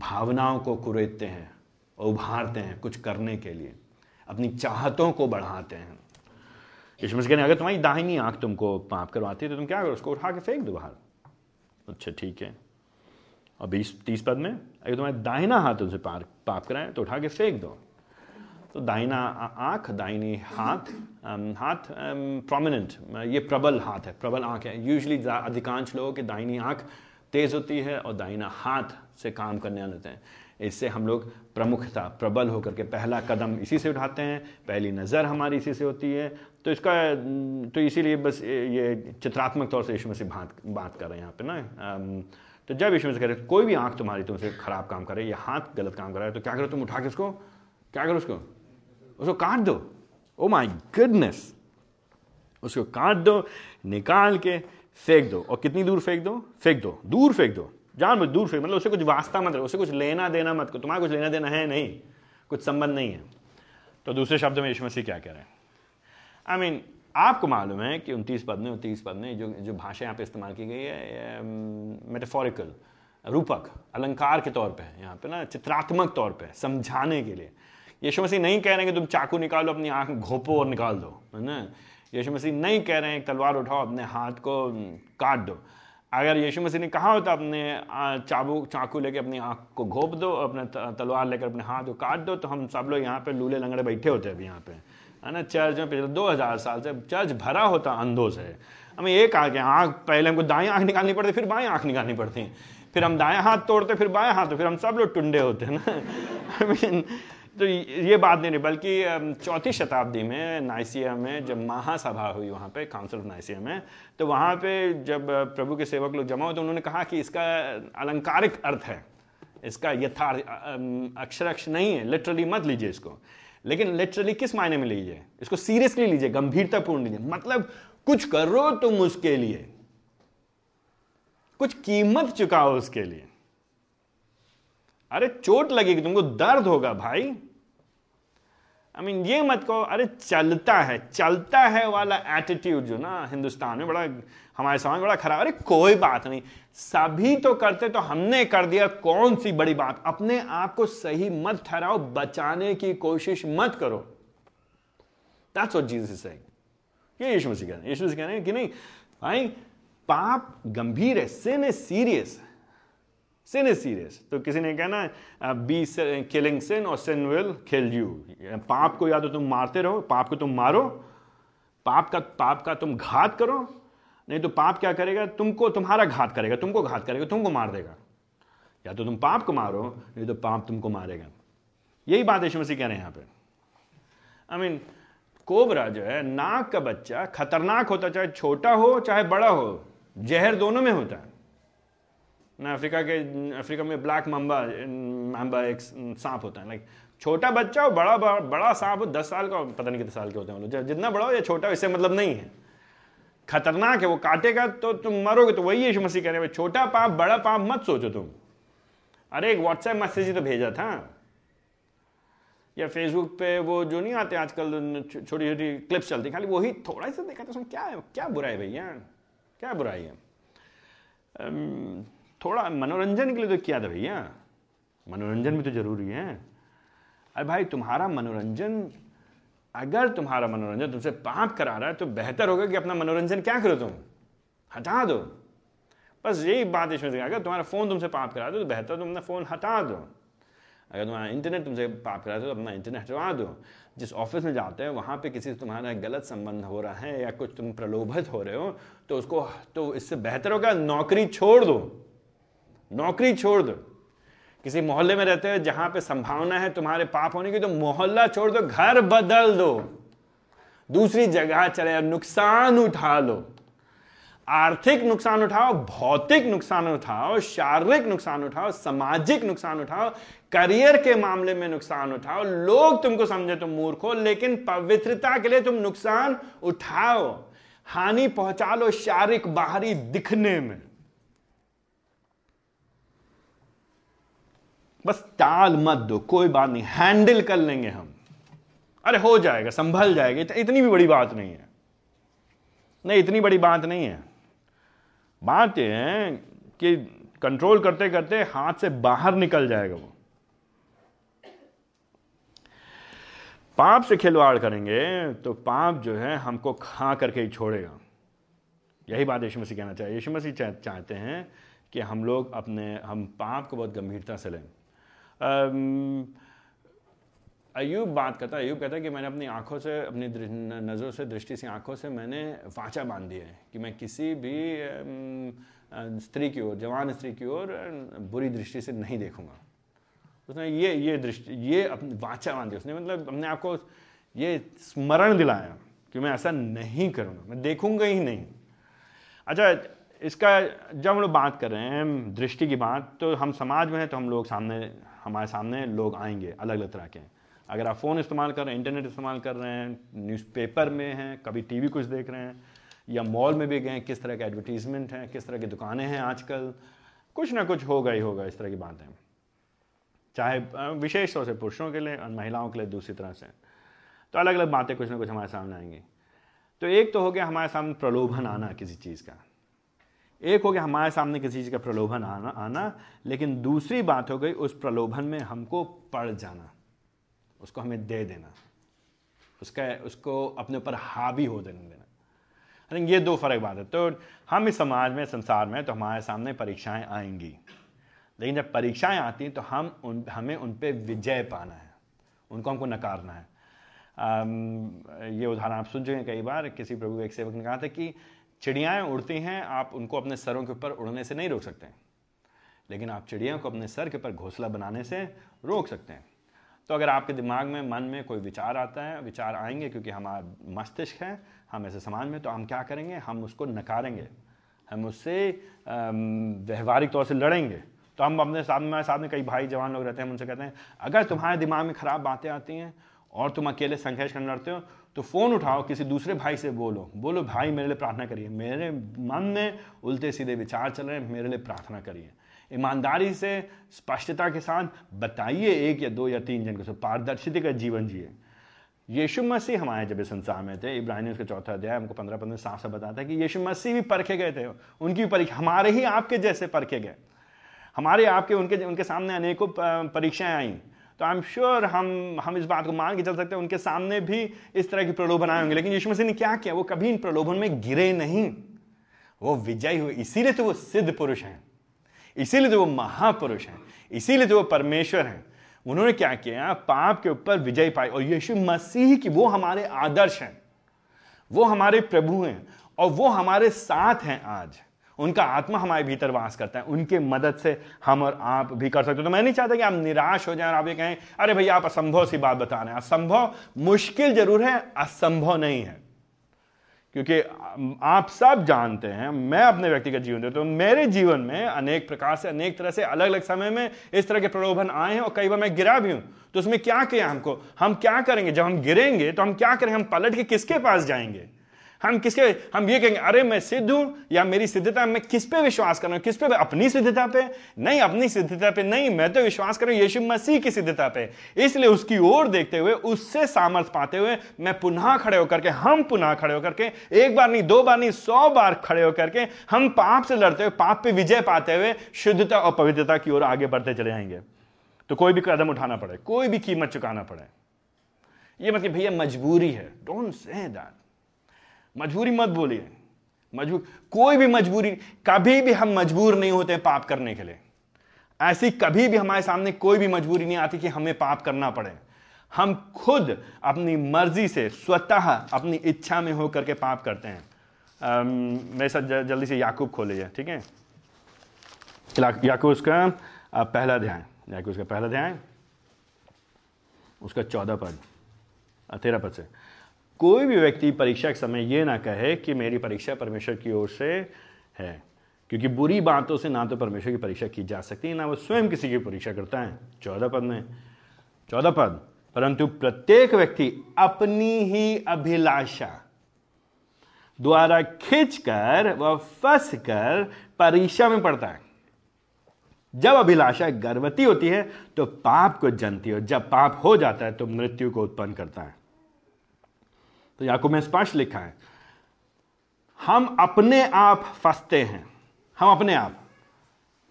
भावनाओं को कुरेदते हैं उभारते हैं कुछ करने के लिए। अपनी चाहतों को बढ़ाते हैं। इस कहने अगर तुम्हारी दाहिनी आँख तुमको पाप करवाती है तो तुम क्या करो उसको उठा के फेंक दो बाहर। अच्छा ठीक है। और बीस, तीस पद में, अगर तुम्हारे दाहिना हाथ तुमसे पाप कराए तो उठा के फेंक दो। तो दाहिना आँख, दाहिनी हाथ हाथ प्रोमिनेंट ये प्रबल हाथ है, प्रबल आँख है। यूजली अधिकांश लोगों की दाहिनी आँख तेज़ होती है और दाहिना हाथ से काम करने आते हैं। इससे हम लोग प्रमुखता, प्रबल होकर के पहला कदम इसी से उठाते हैं, पहली नज़र हमारी इसी से होती है। तो इसका तो इसीलिए बस ये चित्रात्मक तौर से यीशु मसीह बात बात कर रहे हैं यहाँ पे ना। तो जब यीशु मसीह कह रहे कोई भी आँख तुम्हारी तुमसे खराब काम करे या हाथ गलत काम कर रहा है तो क्या करो तुम उठा के उसको? क्या करो उसको? उसको काट दो। ओ माई गुडनेस उसको काट दो निकाल के फेंक दो। और कितनी दूर फेंक दो? फेंक दो। दूर फेंक दो। जान दूर फेंक। मतलब उसे कुछ वास्ता मत उसे कुछ लेना देना मत को तुम्हारा कुछ लेना देना है नहीं। कुछ संबंध नहीं है। तो दूसरे शब्द में यीशु मसीह क्या कह रहे हैं? आई I मीन mean, आपको मालूम है कि उनतीस पद में उनतीस पद में जो जो भाषा यहाँ पे इस्तेमाल की गई है मेटाफोरिकल रूपक अलंकार के तौर पे है। यहाँ पे ना चित्रात्मक तौर पे समझाने के लिए। यीशु मसीह नहीं कह रहे हैं कि तुम चाकू निकालो, अपनी आँख घोपो और निकाल दो। है ना? यीशु मसीह नहीं कह रहे हैं, तलवार उठाओ, अपने हाथ को काट दो। अगर यीशु मसीह ने कहा होता, अपने चाबू, चाकू लेके अपनी आँख को घोप दो, अपने तलवार लेकर अपने हाथ को काट दो तो हम सब लोग यहाँ पे लूले लंगड़े बैठे होते अभी यहाँ पे। है ना? चर्च में पिछले दो हज़ार साल से चर्च भरा होता अंधों से। हमें एक आँख आँख, पहले हमको दाएँ आँख निकालनी पड़ती, फिर बाएँ आँख निकालनी पड़ती। फिर हम दाएँ हाथ तोड़ते, फिर बाएँ हाथ तो फिर हम सब लोग टुंडे होते हैं ना? आई मीन तो ये बात नहीं रही, बल्कि चौथी शताब्दी में नाइसिया में जब महासभा हुई वहाँ पे काउंसिल ऑफ़ नाइसिया में तो वहाँ पे जब प्रभु के सेवक लोग जमा हुए तो उन्होंने कहा कि इसका अलंकारिक अर्थ है। इसका यथार्थ अक्षर अक्ष नहीं है लिटरली मत लीजिए इसको। लेकिन लिटरली किस मायने में लीजिए? इसको सीरियसली लीजिए, गंभीरतापूर्ण लीजिए। मतलब कुछ करो तुम उसके लिए। कुछ कीमत चुकाओ उसके लिए। अरे चोट लगेगी, तुमको दर्द होगा भाई। आई मीन ये मत कहो, अरे चलता है चलता है वाला एटीट्यूड जो ना हिंदुस्तान में बड़ा, हमारे समाज बड़ा खराब, अरे कोई बात नहीं। सभी तो करते तो हमने कर दिया, कौन सी बड़ी बात? अपने आप को सही मत ठहराओ, बचाने की कोशिश मत करो। That's what Jesus is saying ये यीशु मसीह कह रहे हैं। यीशु मसीह कह रहे हैं कि नहीं, भाई, पाप गंभीर है sin is serious sin is serious तो किसी ने कहना बी किलिंग सिन और सिन विल किल यू पाप को या तो तुम मारते रहो, पाप को तुम मारो, पाप का पाप का तुम घात करो, नहीं तो पाप क्या करेगा? तुमको, तुम्हारा घात करेगा, तुमको घात करेगा, तुमको मार देगा। या तो तुम पाप को मारो, नहीं तो पाप तुमको मारेगा। यही बात यीशु मसीह कह रहे हैं यहाँ पे। आई मीन कोबरा जो है, नाक का बच्चा खतरनाक होता चाहे छोटा हो, चाहे बड़ा हो, जहर दोनों में होता है। अफ्रीका के, अफ्रीका में ब्लैक मम्बा मम्बा एक सांप होता है। लाइक छोटा बच्चा हो बड़ा बड़ा सांप हो दस साल का, पता नहीं कितने साल के होते हैं जितना बड़ा हो या छोटा हो, इससे मतलब नहीं है। खतरनाक है, वो काटेगा तो तुम मरोगे तो वही यीशु मसीह कह रहे हैं, छोटा पाप, बड़ा पाप मत सोचो तुम। अरे, एक व्हाट्सएप मैसेज ही तो भेजा था। या फेसबुक पे वो जो नहीं आते आजकल छोटी छोटी क्लिप्स चलती, खाली वही थोड़ा सा देखा था, उसमें क्या है, क्या बुराई भैया? क्या बुराई है? थोड़ा मनोरंजन के लिए तो किया था भैया। मनोरंजन भी तो ज़रूरी है। अरे भाई, तुम्हारा मनोरंजन, अगर तुम्हारा मनोरंजन तुमसे पाप करा रहा है तो बेहतर होगा कि अपना मनोरंजन क्या करो तुम? हटा दो। बस यही बात इसमें से, अगर तुम्हारा फ़ोन तुमसे पाप करा दो तो बेहतर तुम अपना फ़ोन हटा दो। अगर तुम्हारा इंटरनेट तुमसे पाप करा दो तो अपना इंटरनेट हटवा दो। जिस ऑफ़िस में जाते हैं, वहाँ पे किसी से तुम्हारा गलत संबंध हो रहा है या कुछ तुम प्रलोभित हो रहे हो तो उसको तो इससे बेहतर होगा नौकरी छोड़ दो। नौकरी छोड़ दो। किसी मोहल्ले में रहते हो जहाँ पे संभावना है तुम्हारे पाप होने की तो मोहल्ला छोड़ दो, घर बदल दो। दूसरी जगह चले नुकसान उठा लो। आर्थिक नुकसान उठाओ, भौतिक नुकसान उठाओ, शारीरिक नुकसान उठाओ, सामाजिक नुकसान उठाओ, करियर के मामले में नुकसान उठाओ। लोग तुमको समझे तुम मूर्ख हो, लेकिन पवित्रता के लिए तुम नुकसान उठाओ। हानि पहुँचा लो शारीरिक बाहरी दिखने में। बस टाल मत दो, कोई बात नहीं, हैंडल कर लेंगे हम। अरे हो जाएगा, संभल जाएगा इतनी भी बड़ी बात नहीं है। नहीं, इतनी बड़ी बात नहीं है। बात यह है कि कंट्रोल करते करते हाथ से बाहर निकल जाएगा वो। पाप से खिलवाड़ करेंगे तो पाप जो है हमको खा करके ही छोड़ेगा। यही बात यीशु मसीह कहना चाहिए यीशु मसीह चाहते हैं कि हम लोग अपने, हम पाप को बहुत गंभीरता से लें। अयूब बात करता है। अयूब कहता है कि मैंने अपनी आँखों से, अपनी नज़रों से, दृष्टि से आँखों से मैंने वाचा बाँध दिया है कि मैं किसी भी स्त्री की ओर, जवान स्त्री की ओर बुरी दृष्टि से नहीं देखूँगा। उसने ये ये दृष्टि, ये अपनी वाचा बाँध दिया। उसने मतलब अपने आप को ये स्मरण दिलाया कि मैं ऐसा नहीं करूँगा, मैं देखूँगा ही नहीं। अच्छा इसका जब हम लोग बात कर रहे हैं, दृष्टि की बात तो हम समाज में हैं तो हम लोग सामने, हमारे सामने लोग आएँगे अलग अलग तरह के। अगर आप फ़ोन इस्तेमाल कर रहे हैं, इंटरनेट इस्तेमाल कर रहे हैं, न्यूज़पेपर में हैं, कभी टीवी कुछ देख रहे हैं, या मॉल में भी गए किस तरह के एडवर्टीजमेंट हैं, किस तरह की दुकानें हैं आजकल, कुछ ना कुछ होगा ही होगा इस तरह की बातें। चाहे विशेष तौर से पुरुषों के लिए और महिलाओं के लिए दूसरी तरह से। तो अलग अलग बातें कुछ ना कुछ हमारे सामने आएँगी। तो एक तो हो गया हमारे सामने प्रलोभन आना किसी चीज़ का। एक हो गया हमारे सामने किसी चीज़ का प्रलोभन आना आना लेकिन दूसरी बात हो गई उस प्रलोभन में हमको पड़ जाना उसको हमें दे देना उसका उसको अपने ऊपर हावी हो देने देना। थिंक ये दो फ़र्क बात है। तो हम इस समाज में संसार में तो हमारे सामने परीक्षाएँ आएँगी लेकिन जब परीक्षाएँ आती हैं तो हम उन हमें उन पर विजय पाना है उनको हमको नकारना है। आम, ये उदाहरण आप सुन चुके हैं कई बार किसी प्रभु एक सेवक ने कहा था कि चिड़ियाएँ उड़ती हैं, आप उनको अपने सरों के ऊपर उड़ने से नहीं रोक सकते। लेकिन आप चिड़ियों को अपने सर के ऊपर घोंसला बनाने से रोक सकते हैं। तो अगर आपके दिमाग में, मन में कोई विचार आता है, विचार आएँगे क्योंकि हमारा मस्तिष्क है, हम ऐसे समाज में तो हम क्या करेंगे? हम उसको नकारेंगे। हम उससे व्यवहारिक तौर से लड़ेंगे। तो हम अपने साथ में साथ में कई भाई जवान लोग रहते हैं उनसे कहते हैं, अगर तुम्हारे दिमाग में खराब बातें आती हैं और तुम अकेले संघर्ष करने लड़ते हो तो फ़ोन उठाओ, किसी दूसरे भाई से बोलो बोलो, भाई, मेरे लिए प्रार्थना करिए। मेरे मन में उल्टे सीधे विचार चल रहे हैं, मेरे लिए प्रार्थना करिए। ईमानदारी से, स्पष्टता के साथ बताइए एक या दो या तीन जन को पारदर्शिता का जीवन जिए। यीशु मसीह हमारे जब इस संसार में थे इब्राहिम उसका चौथा अध्याय हमको पंद्रह पंद्रह साफ़ से बताता है कि यीशु मसीह भी परखे गए थे। उनकी भी परीक्षा, हमारे ही आपके जैसे परखे गए। हमारे आपके, उनके उनके सामने अनेकों परीक्षाएँ आई। तो आई एम श्योर हम हम इस बात को मान के चल सकते हैं, उनके सामने भी इस तरह के प्रलोभन आए होंगे। लेकिन यीशु मसीह ने क्या किया? वो कभी इन प्रलोभन में गिरे नहीं। वो विजयी हुए। इसीलिए तो वो सिद्ध पुरुष हैं। इसीलिए तो वो महापुरुष हैं। इसीलिए तो वो परमेश्वर हैं। उन्होंने क्या किया? पाप के ऊपर विजय पाई और यीशु मसीह की वो हमारे आदर्श हैं। वो हमारे प्रभु हैं। और वो हमारे साथ हैं आज। उनका आत्मा हमारे भीतर वास करता है, उनके मदद से हम और आप भी कर सकते हो। तो मैं नहीं चाहता कि आप निराश हो जाए और आप ये कहें, अरे भैया, आप असंभव सी बात बता रहे हैं। असंभव मुश्किल ज़रूर है, असंभव नहीं है। क्योंकि आप सब जानते हैं, मैं अपने व्यक्तिगत जीवन देता हूँ मेरे जीवन में अनेक प्रकार से, अनेक तरह से अलग अलग समय में इस तरह के प्रलोभन आए हैं और कई बार मैं गिरा भी हूँ। तो उसमें क्या किया हमको? हम क्या करेंगे? जब हम गिरेंगे तो हम क्या करेंगे हम पलट के किसके पास जाएँगे? हम किसके, हम ये कहेंगे, अरे मैं सिद्ध हूँ, या मेरी सिद्धता मैं किस पे विश्वास कर रहा हूँ? किस पे? अपनी सिद्धता पे। नहीं, अपनी सिद्धता पे नहीं, मैं तो विश्वास कर रहा हूँ यीशु मसीह की सिद्धता पे। इसलिए उसकी ओर देखते हुए, उससे सामर्थ पाते हुए, मैं पुनः खड़े होकर के, हम पुनः खड़े होकर के, एक बार नहीं, दो बार नहीं, सौ बार खड़े होकर के, हम पाप से लड़ते हुए, पाप पे विजय पाते हुए, शुद्धता और पवित्रता की ओर आगे बढ़ते चले जाएँगे। तो कोई भी कदम उठाना पड़े, कोई भी कीमत चुकाना पड़े। ये मतलब भैया, मजबूरी है। डोंट से दैट मजबूरी मत बोलिए। मजबूर कोई भी मजबूरी, कभी भी हम मजबूर नहीं होते पाप करने के लिए। ऐसी कभी भी हमारे सामने कोई भी मजबूरी नहीं आती कि हमें पाप करना पड़े। हम खुद अपनी मर्ज़ी से स्वतः अपनी इच्छा में होकर के पाप करते हैं। मेरे साथ जल्दी से याकूब खोलिए, ठीक है? याकूब उसका पहला अध्याय, याकूब उसका पहला अध्याय। उसका चौदह पद तेरह पद से। कोई भी व्यक्ति परीक्षा के समय ये ना कहे कि मेरी परीक्षा परमेश्वर की ओर से है, क्योंकि बुरी बातों से ना तो परमेश्वर की परीक्षा की जा सकती है, ना वो स्वयं किसी की परीक्षा करता है। चौदह पद में, चौदह पद, परंतु प्रत्येक व्यक्ति अपनी ही अभिलाषा द्वारा खींचकर व फंस कर परीक्षा में पड़ता है। जब अभिलाषा गर्भवती होती है तो पाप को जनती है जब पाप हो जाता है तो मृत्यु को उत्पन्न करता है। तो याकूब में स्पष्ट लिखा है, हम अपने आप फंसते हैं। हम अपने आप।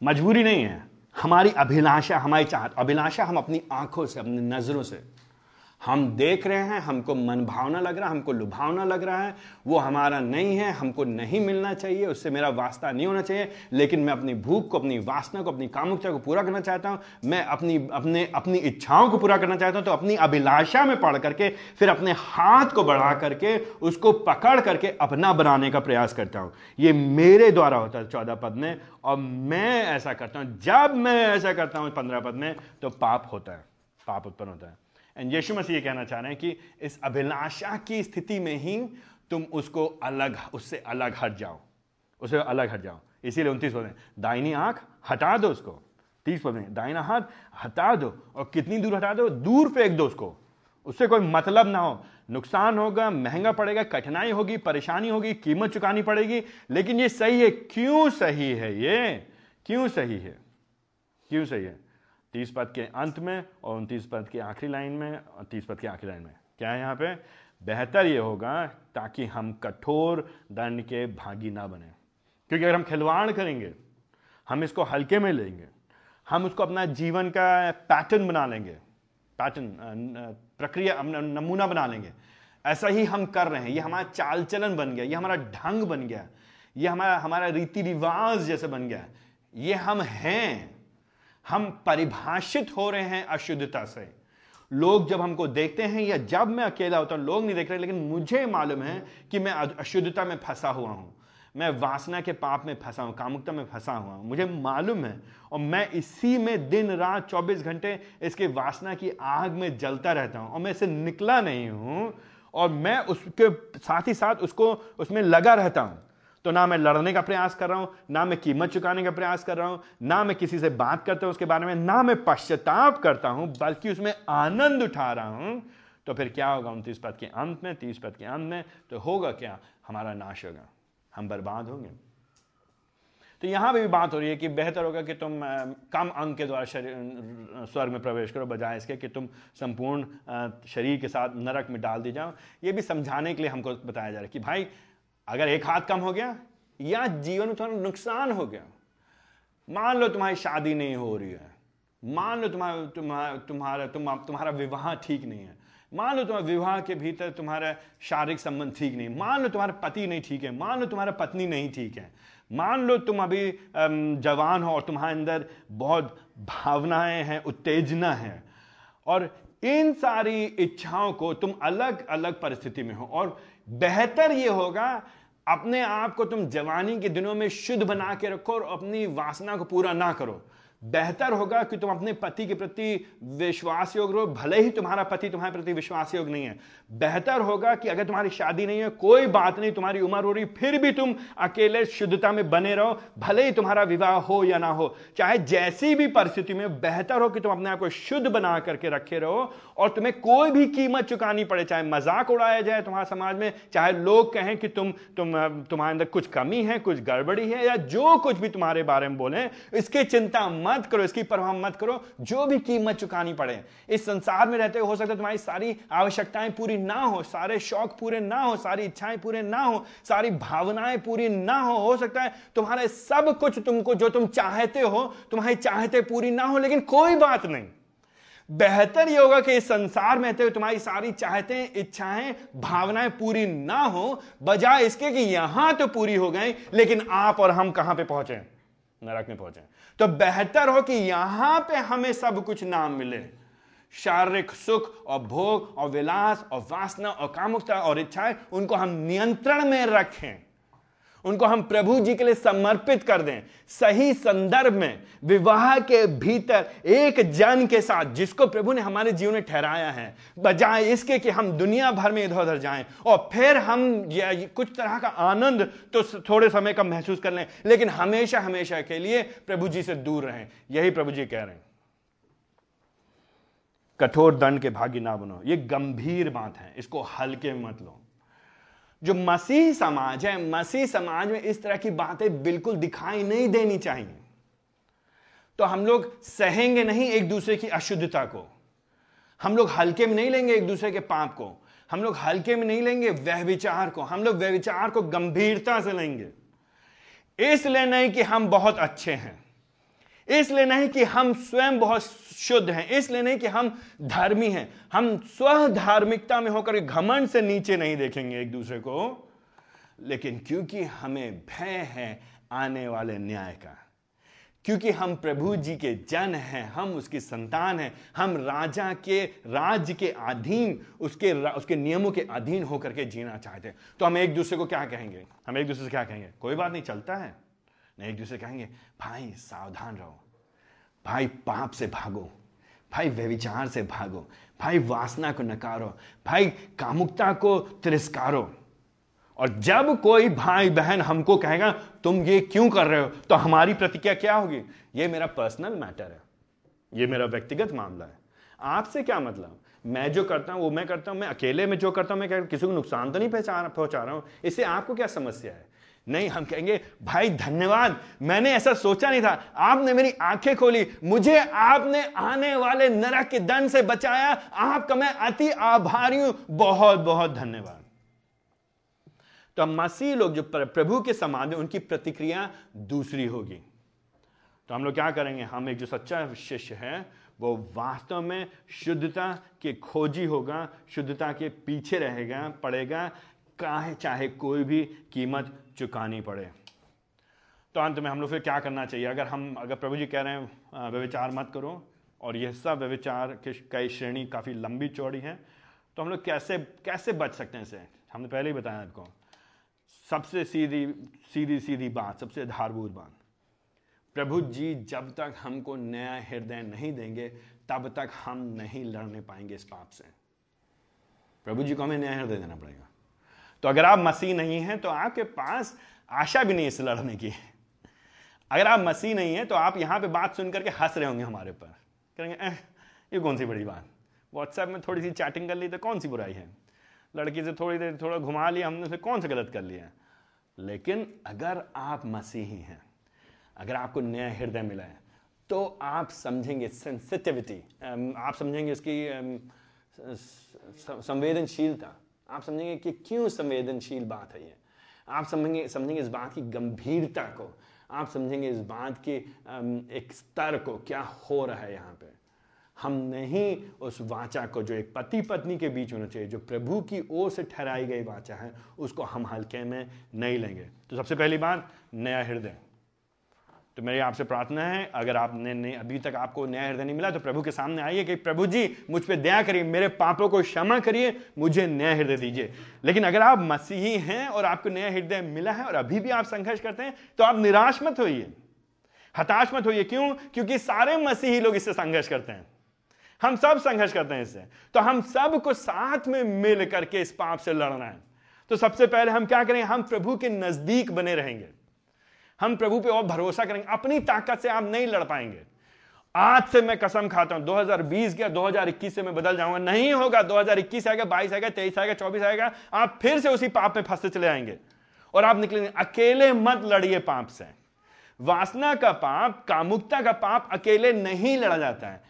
मजबूरी नहीं है। हमारी अभिलाषा, हमारी चाहत, अभिलाषा हम अपनी आँखों से, अपनी नज़रों से हम देख रहे हैं, हमको मन भावना लग रहा है, हमको लुभावना लग रहा है, वो हमारा नहीं है, हमको नहीं मिलना चाहिए, उससे मेरा वास्ता नहीं होना चाहिए, लेकिन मैं अपनी भूख को, अपनी वासना को, अपनी कामुकता को पूरा करना चाहता हूँ, मैं अपनी, अपने, अपनी इच्छाओं को पूरा करना चाहता हूँ तो अपनी अभिलाषा में पढ़ करके, फिर अपने हाथ को बढ़ा करके, उसको पकड़ करके अपना बनाने का प्रयास करता हूँ। ये मेरे द्वारा होता है चौदह पद में, और मैं ऐसा करता हूँ, जब मैं ऐसा करता हूँ, पंद्रह पद में तो पाप होता है, पाप उत्पन्न होता है। एंड यीशु मसीह ये कहना चाह रहे हैं कि इस अभिलाषा की स्थिति में ही तुम उसको अलग, उससे अलग हट जाओ। उससे अलग हट जाओ। इसीलिए उनतीस पद दाइनी आँख हटा दो उसको। तीस पद दाइना हाथ हटा दो और कितनी दूर हटा दो? दूर फेंक दो उसको। उससे कोई मतलब ना हो। नुकसान होगा, महँगा पड़ेगा, कठिनाई होगी, परेशानी होगी, कीमत चुकानी पड़ेगी। लेकिन ये सही है। क्यों सही है ये? क्यों सही है? क्यों सही है? तीस पद के अंत में और उनतीस पद के आखिरी लाइन में, और तीस पद के आखिरी लाइन में। क्या है यहाँ पे? बेहतर ये होगा ताकि हम कठोर दंड के भागी ना बने। क्योंकि अगर हम खिलवाड़ करेंगे, हम इसको हल्के में लेंगे, हम उसको अपना जीवन का पैटर्न बना लेंगे पैटर्न प्रक्रिया नमूना बना लेंगे। ऐसा ही हम कर रहे हैं। ये हमारा चाल चलन बन गया, ये हमारा ढंग बन गया, ये हमारा हमारा रीति रिवाज जैसे बन गया। ये हम हैं। हम परिभाषित हो रहे हैं अशुद्धता से। लोग जब हमको देखते हैं या जब मैं अकेला होता हूँ, लोग नहीं देख रहे, लेकिन मुझे मालूम है कि मैं अशुद्धता में फंसा हुआ हूँ। मैं वासना के पाप में फंसा हूँ, कामुकता में फंसा हुआ हूँ। मुझे मालूम है और मैं इसी में दिन, रात 24 घंटे इसके वासना की आग में जलता रहता हूँ और मैं इसे निकला नहीं हूँ और मैं उसके साथ ही साथ उसको, उसमें लगा रहता हूँ। तो ना मैं लड़ने का प्रयास कर रहा हूँ, ना मैं कीमत चुकाने का प्रयास कर रहा हूँ, ना मैं किसी से बात करता हूँ उसके बारे में, ना मैं पश्चाताप करता हूँ, बल्कि उसमें आनंद उठा रहा हूँ। तो फिर क्या होगा उनतीस पद के अंत में, तीस पद के अंत में? तो होगा क्या? हमारा नाश होगा। हम बर्बाद होंगे। तो यहाँ भी बात हो रही है कि बेहतर होगा कि तुम कम अंग के द्वारा स्वर्ग में प्रवेश करो, बजाय इसके कि तुम संपूर्ण शरीर के साथ नरक में डाल दी जाओ। ये भी समझाने के लिए हमको बताया जा रहा है कि भाई अगर एक हाथ कम हो गया या जीवन में थोड़ा नुकसान हो गया मान लो तुम्हारी शादी नहीं हो रही है मान लो तुम्हारा तुम्हारा तुम, तुम्हारा विवाह ठीक नहीं है मान लो तुम्हारे विवाह के भीतर तुम्हारा शारीरिक संबंध ठीक नहीं मान लो तुम्हारा पति नहीं ठीक है मान लो तुम्हारा पत्नी नहीं ठीक है मान लो तुम अभी जवान हो और तुम्हारे अंदर बहुत भावनाएँ हैं उत्तेजना है और इन सारी इच्छाओं को तुम अलग अलग परिस्थिति में हो और बेहतर यह होगा अपने आप को तुम जवानी के दिनों में शुद्ध बना के रखो और अपनी वासना को पूरा ना करो। बेहतर होगा कि तुम अपने पति के प्रति विश्वास योग रहो। भले ही तुम्हारा पति तुम्हारे प्रति विश्वास योग नहीं है। बेहतर होगा कि अगर तुम्हारी शादी नहीं है, कोई बात नहीं, तुम्हारी उम्र हो रही, फिर भी तुम अकेले शुद्धता में बने रहो, भले ही तुम्हारा विवाह हो या ना हो। चाहे जैसी भी परिस्थिति में बेहतर हो कि तुम अपने आप को शुद्ध बना करके रखे रहो और तुम्हें कोई भी कीमत चुकानी पड़े, चाहे मज़ाक उड़ाया जाए तुम्हारे समाज में, चाहे लोग कहें कि तुम तुम, तुम्हारे अंदर कुछ कमी है, कुछ गड़बड़ी है, या जो कुछ भी तुम्हारे बारे में बोले, इसकी चिंता मत करो, इसकी परवाह मत करो। जो भी कीमत चुकानी पड़े, इस संसार में रहते हो सकता है तुम्हारी सारी आवश्यकताएँ पूरी ना हो, सारे शौक पूरे ना हो, सारी इच्छाएँ पूरे ना हो, सारी भावनाएँ पूरी ना हो हो सकता है तुम्हारे सब कुछ तुमको, जो तुम चाहते हो, तुम्हारी चाहते पूरी ना हो, लेकिन कोई बात नहीं। बेहतर ये होगा कि इस संसार में रहते हुए तुम्हारी सारी चाहते, इच्छाएँ, भावनाएँ पूरी ना हो, बजाय इसके कि यहाँ तो पूरी हो गई, लेकिन आप और हम कहाँ पे पहुँचे? नरक में पहुँचे। तो बेहतर हो कि यहाँ पे हमें सब कुछ नाम मिले। शारीरिक सुख और भोग और विलास और वासना और कामुकता और इच्छाएँ, उनको हम नियंत्रण में रखें। उनको हम प्रभु जी के लिए समर्पित कर दें। सही संदर्भ में, विवाह के भीतर एक जन के साथ जिसको प्रभु ने हमारे जीवन में ठहराया है, बजाय इसके कि हम दुनिया भर में इधर उधर जाएँ और फिर हम कुछ तरह का आनंद तो थोड़े समय का महसूस कर लें, लेकिन हमेशा हमेशा के लिए प्रभु जी से दूर रहें। यही प्रभु जी कह रहे हैं। कठोर दंड के भागी ना बनो। ये गंभीर बात है। इसको हल्के मत लो। जो मसीह समाज है, मसीह समाज में इस तरह की बातें बिल्कुल दिखाई नहीं देनी चाहिए। तो हम लोग सहेंगे नहीं एक दूसरे की अशुद्धता को। हम लोग हल्के में नहीं लेंगे एक दूसरे के पाप को। हम लोग हल्के में नहीं लेंगे वह विचार को। हम लोग वह विचार को गंभीरता से लेंगे। इसलिए नहीं कि हम बहुत अच्छे हैं। इसलिए नहीं कि हम स्वयं बहुत शुद्ध हैं, इसलिए नहीं कि हम धर्मी हैं। हम स्व धार्मिकता में होकर घमंड से नीचे नहीं देखेंगे एक दूसरे को, लेकिन क्योंकि हमें भय है आने वाले न्याय का, क्योंकि हम प्रभु जी के जन हैं, हम उसकी संतान हैं, हम राजा के, राज्य के अधीन, उसके उसके नियमों के अधीन होकर के जीना चाहते हैं। तो हम एक दूसरे को क्या कहेंगे? हम एक दूसरे से क्या कहेंगे? कोई बात नहीं, चलता है। नहीं एक दूसरे कहेंगे, भाई, सावधान रहो। भाई, पाप से भागो। भाई व्यविचार से भागो। भाई, वासना को नकारो। भाई, कामुकता को तिरस्कारो। और जब कोई भाई बहन हमको कहेगा, तुम ये क्यों कर रहे हो? तो हमारी प्रतिक्रिया क्या होगी? ये मेरा पर्सनल मैटर है। ये मेरा व्यक्तिगत मामला है। आपसे क्या मतलब? मैं जो करता हूँ, वो मैं करता हूँ, मैं अकेले में जो करता हूँ, मैं किसी को नुकसान तो नहीं पहुँचा पहुँचा रहा हूँ? इससे आपको क्या समस्या है? नहीं, हम कहेंगे, भाई, धन्यवाद। मैंने ऐसा सोचा नहीं था। आपने मेरी आँखें खोली। मुझे आपने आने वाले नरक के दंड से बचाया। आपका मैं अति आभारी हूँ। बहुत बहुत धन्यवाद। तो मसीह लोग जो प्रभु के समान है उनकी प्रतिक्रिया दूसरी होगी। तो हम लोग क्या करेंगे? हम एक जो सच्चा शिष्य है, वो वास्तव में शुद्धता के खोजी होगा, शुद्धता के पीछे रहेगा, पड़ेगा। काहे चाहे कोई भी कीमत चुकानी पड़े। तो अंत में हम लोग फिर क्या करना चाहिए? अगर हम, अगर प्रभु जी कह रहे हैं व्यविचार मत करो, और यह सब व्यविचार की कई श्रेणी काफ़ी लंबी चौड़ी है तो हम लोग कैसे कैसे बच सकते हैं इसे? हमने पहले ही बताया आपको। सबसे सीधी सीधी सीधी बात, सबसे आधारभूत बात। प्रभु जी जब तक हमको नया हृदय नहीं देंगे, तब तक हम नहीं लड़ने पाएँगे इस पाप से। प्रभु जी को हमें नया हृदय देना पड़ेगा। तो अगर आप मसीह नहीं हैं तो आपके पास आशा भी नहीं इस लड़ने की। अगर आप मसीह नहीं हैं तो आप यहाँ पे बात सुन करके हंस रहे होंगे हमारे पर। कहेंगे ये कौन सी बड़ी बात? व्हाट्सएप में थोड़ी सी चैटिंग कर ली तो कौन सी बुराई है? लड़की से थोड़ी देर थोड़ा घुमा लिया हमने उसे कौन सा गलत कर लिया? लेकिन अगर आप मसीही हैं, अगर आपको नया हृदय मिला है तो आप समझेंगे सेंसिटिविटी आप समझेंगे इसकी संवेदनशीलता। आप समझेंगे कि क्यों संवेदनशील बात है ये? आप समझेंगे समझेंगे इस बात की गंभीरता को, आप समझेंगे इस बात के एक स्तर को, क्या हो रहा है यहाँ पे? हम नहीं उस वाचा को जो एक पति पत्नी के बीच होना चाहिए, जो प्रभु की ओर से ठहराई गई वाचा है, उसको हम हल्के में नहीं लेंगे। तो सबसे पहली बात, नया हृदय। तो मेरी आपसे प्रार्थना है, अगर आपने नहीं अभी तक आपको नया हृदय नहीं मिला तो प्रभु के सामने आइए कि प्रभु जी, मुझ पर दया करिए, मेरे पापों को क्षमा करिए, मुझे नया हृदय दीजिए। लेकिन अगर आप मसीही हैं और आपको नया हृदय मिला है और अभी भी आप संघर्ष करते हैं तो आप निराश मत होइए। हताश मत होइए। क्यों? क्योंकि सारे मसीही लोग इससे संघर्ष करते हैं। हम सब संघर्ष करते हैं इससे। तो हम सबको साथ में मिल करके इस पाप से लड़ना है। तो सबसे पहले हम क्या करेंगे हम प्रभु के नज़दीक बने रहेंगे। हम प्रभु पे और भरोसा करेंगे। अपनी ताकत से आप नहीं लड़ पाएँगे। आज से मैं कसम खाता हूँ 2020 गया 2021 से मैं बदल जाऊँगा। नहीं होगा 2021 आएगा 22 आएगा 23 आएगा 24 आएगा, आप फिर से उसी पाप में फंसते चले आएँगे। और आप निकलेंगे, अकेले मत लड़िए पाप से। वासना का पाप, कामुकता का पाप अकेले नहीं लड़ा जाता है।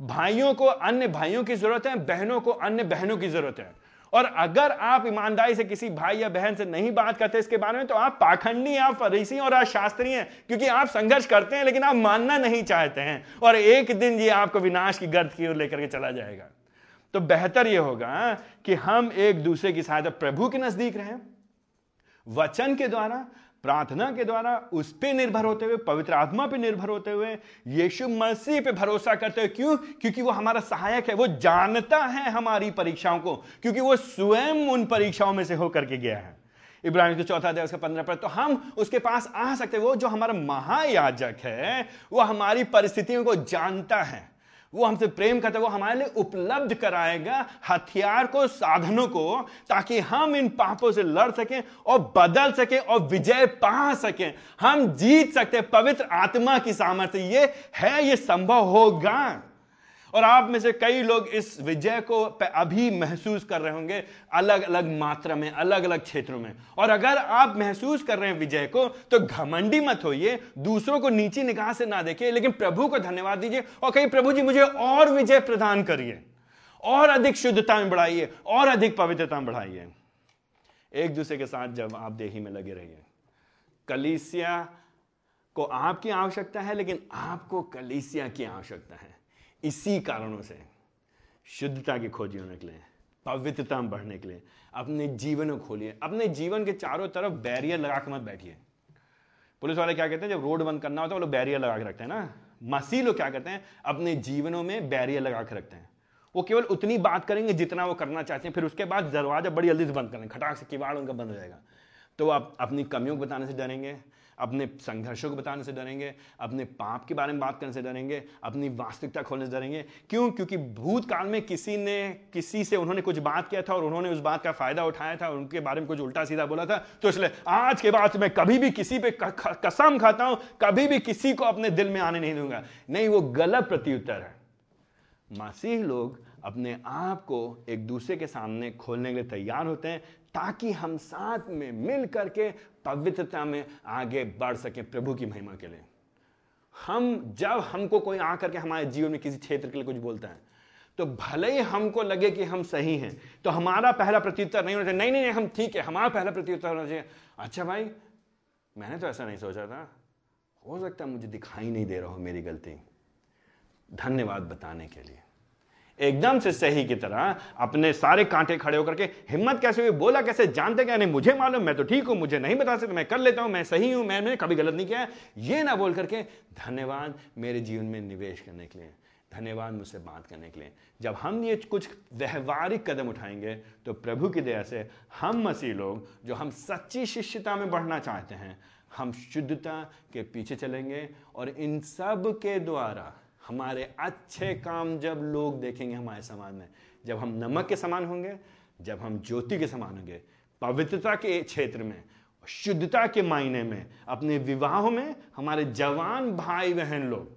भाइयों को अन्य भाइयों की ज़रूरत है, बहनों को अन्य बहनों की ज़रूरत है। और अगर आप ईमानदारी से किसी भाई या बहन से नहीं बात करते इसके बारे में तो आप पाखंडी आप फरीसी और आप शास्त्री हैं, क्योंकि आप संघर्ष करते हैं, लेकिन आप मानना नहीं चाहते हैं। और एक दिन ये आपको विनाश की गर्द की ओर लेकर के चला जाएगा। तो बेहतर यह होगा कि हम एक दूसरे की सहायता प्रभु के नज़दीक रहें, वचन के द्वारा प्रार्थना के द्वारा उस पर निर्भर होते हुए, पवित्र आत्मा पे निर्भर होते हुए, यीशु मसीह पे भरोसा करते हुए क्यों? क्योंकि वो हमारा सहायक है, वो जानता है हमारी परीक्षाओं को, क्योंकि वो स्वयं उन परीक्षाओं में से होकर के गया है। इब्राहिम के चौथा अध्याय उसका पंद्रह पर तो हम उसके पास आ सकते वो जो हमारा महायाजक है, वो हमारी परिस्थितियों को जानता है। वो हमसे प्रेम करता है, वो हमारे लिए उपलब्ध कराएगा हथियार को, साधनों को, ताकि हम इन पापों से लड़ सकें और बदल सकें और विजय पा सकें। हम जीत सकते पवित्र आत्मा की सामर्थ्य। ये है, ये संभव होगा। और आप में से कई लोग इस विजय को अभी महसूस कर रहे होंगे अलग अलग मात्रा में अलग अलग क्षेत्रों में। और अगर आप महसूस कर रहे हैं विजय को तो घमंडी मत होइए, दूसरों को नीची निगाह से ना देखिए, लेकिन प्रभु को धन्यवाद दीजिए। और कहीं प्रभु जी, मुझे और विजय प्रदान करिए, और अधिक शुद्धता में बढ़ाइए, और अधिक पवित्रता में बढ़ाइए। एक दूसरे के साथ जब आप देही में लगे रहिए। कलीसिया को आपकी आवश्यकता है, लेकिन आपको कलीसिया की आवश्यकता है। इसी कारणों से शुद्धता की खोजी होने के लिए पवित्रता में बढ़ने के लिए। अपने जीवन को खोलिए। अपने जीवन के चारों तरफ़ बैरियर लगा के मत बैठिए। पुलिस वाले क्या कहते हैं? जब रोड बंद करना होता है, वो लोग बैरियर लगा के रखते हैं ना। मसीह लोग क्या कहते हैं? अपने जीवनों में बैरियर लगा के रखते हैं। वो केवल उतनी बात करेंगे जितना वो करना चाहते हैं, फिर उसके बाद दरवाज़ा बड़ी जल्दी से बंद करेंगे। खटाक से किवाड़ उनका बंद हो जाएगा। तो आप अपनी कमियों को बताने से डरेंगे। अपने संघर्षों को बताने से डरेंगे, अपने पाप के बारे में बात करने से डरेंगे, अपनी वास्तविकता खोलने से डरेंगे। क्यों? क्योंकि भूतकाल में किसी ने, किसी से उन्होंने कुछ बात किया था और उन्होंने उस बात का फ़ायदा उठाया था उनके बारे में कुछ उल्टा सीधा बोला था। तो इसलिए आज के बाद मैं कभी भी किसी पे कसम खाता हूँ, कभी भी किसी को अपने दिल में आने नहीं दूँगा। नहीं, वो गलत प्रत्युत्तर है। मसीह लोग अपने आप को एक दूसरे के सामने खोलने के लिए तैयार होते हैं। ताकि हम साथ में मिल करके पवित्रता में आगे बढ़ सके प्रभु की महिमा के लिए। हम जब हमको कोई आकर के हमारे जीवन में किसी क्षेत्र के लिए कुछ बोलता है तो भले ही हमको लगे कि हम सही हैं तो हमारा पहला प्रत्युत्तर नहीं होना चाहिए। नहीं नहीं नहीं, हम ठीक है, हमारा पहला प्रत्युत्तर होना चाहिए अच्छा भाई, मैंने तो ऐसा नहीं सोचा था। हो सकता है मुझे दिखाई नहीं दे रहा हो मेरी गलती। धन्यवाद बताने के लिए। एकदम से सही की तरह अपने सारे कांटे खड़े होकर के हिम्मत कैसे हुई, बोला कैसे, जानते क्या, नहीं, मुझे मालूम, मैं तो ठीक हूँ, मुझे नहीं बता सकता, मैं कर लेता हूँ, मैं सही हूँ, मैंने कभी गलत नहीं किया। ये ना बोल करके धन्यवाद मेरे जीवन में निवेश करने के लिए, धन्यवाद मुझसे बात करने के लिए। जब हम ये कुछ व्यवहारिक कदम उठाएँगे तो प्रभु की दया से हम मसीह लोग, जो हम सच्ची शिष्यता में बढ़ना चाहते हैं, हम शुद्धता के पीछे चलेंगे और इन सब के द्वारा हमारे अच्छे काम जब लोग देखेंगे हमारे समाज में, जब हम नमक के समान होंगे, जब हम ज्योति के समान होंगे, पवित्रता के क्षेत्र में, शुद्धता के मायने में, अपने विवाहों में हमारे जवान भाई बहन लोग,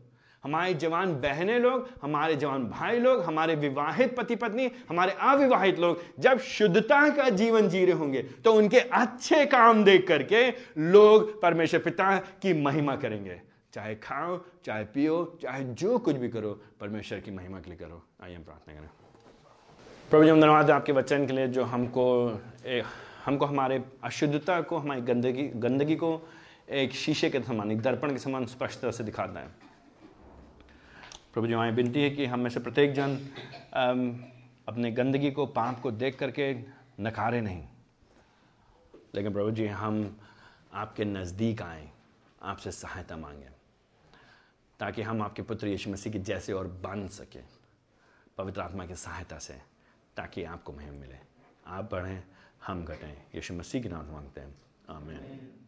हमारे जवान बहनें लोग, हमारे जवान भाई लोग, हमारे विवाहित पति पत्नी हमारे अविवाहित लोग, जब शुद्धता का जीवन जी रहे होंगे तो उनके अच्छे काम देख करके लोग परमेश्वर पिता की महिमा करेंगे। चाहे खाओ चाहे पियो चाहे जो कुछ भी करो परमेश्वर की महिमा के लिए करो। आइए हम प्रार्थना करें। प्रभु जी हम धन्यवाद आपके वचन के लिए जो हमको एक, हमको हमारे अशुद्धता को हमारी गंदगी गंदगी को एक शीशे के समान एक दर्पण के समान स्पष्टता से दिखाता है। प्रभु जी हमारी विनती है कि हम में से प्रत्येक जन अपने गंदगी को पाप को देख करके नकारे नहीं। लेकिन प्रभु जी हम आपके नज़दीक आए आपसे सहायता मांगें। ताकि हम आपके पुत्र यीशु मसीह के जैसे और बन सके, पवित्र आत्मा की सहायता से, ताकि आपको महिम मिले। आप बढ़ें, हम घटें। यीशु मसीह के नाम मांगते हैं। आमीन।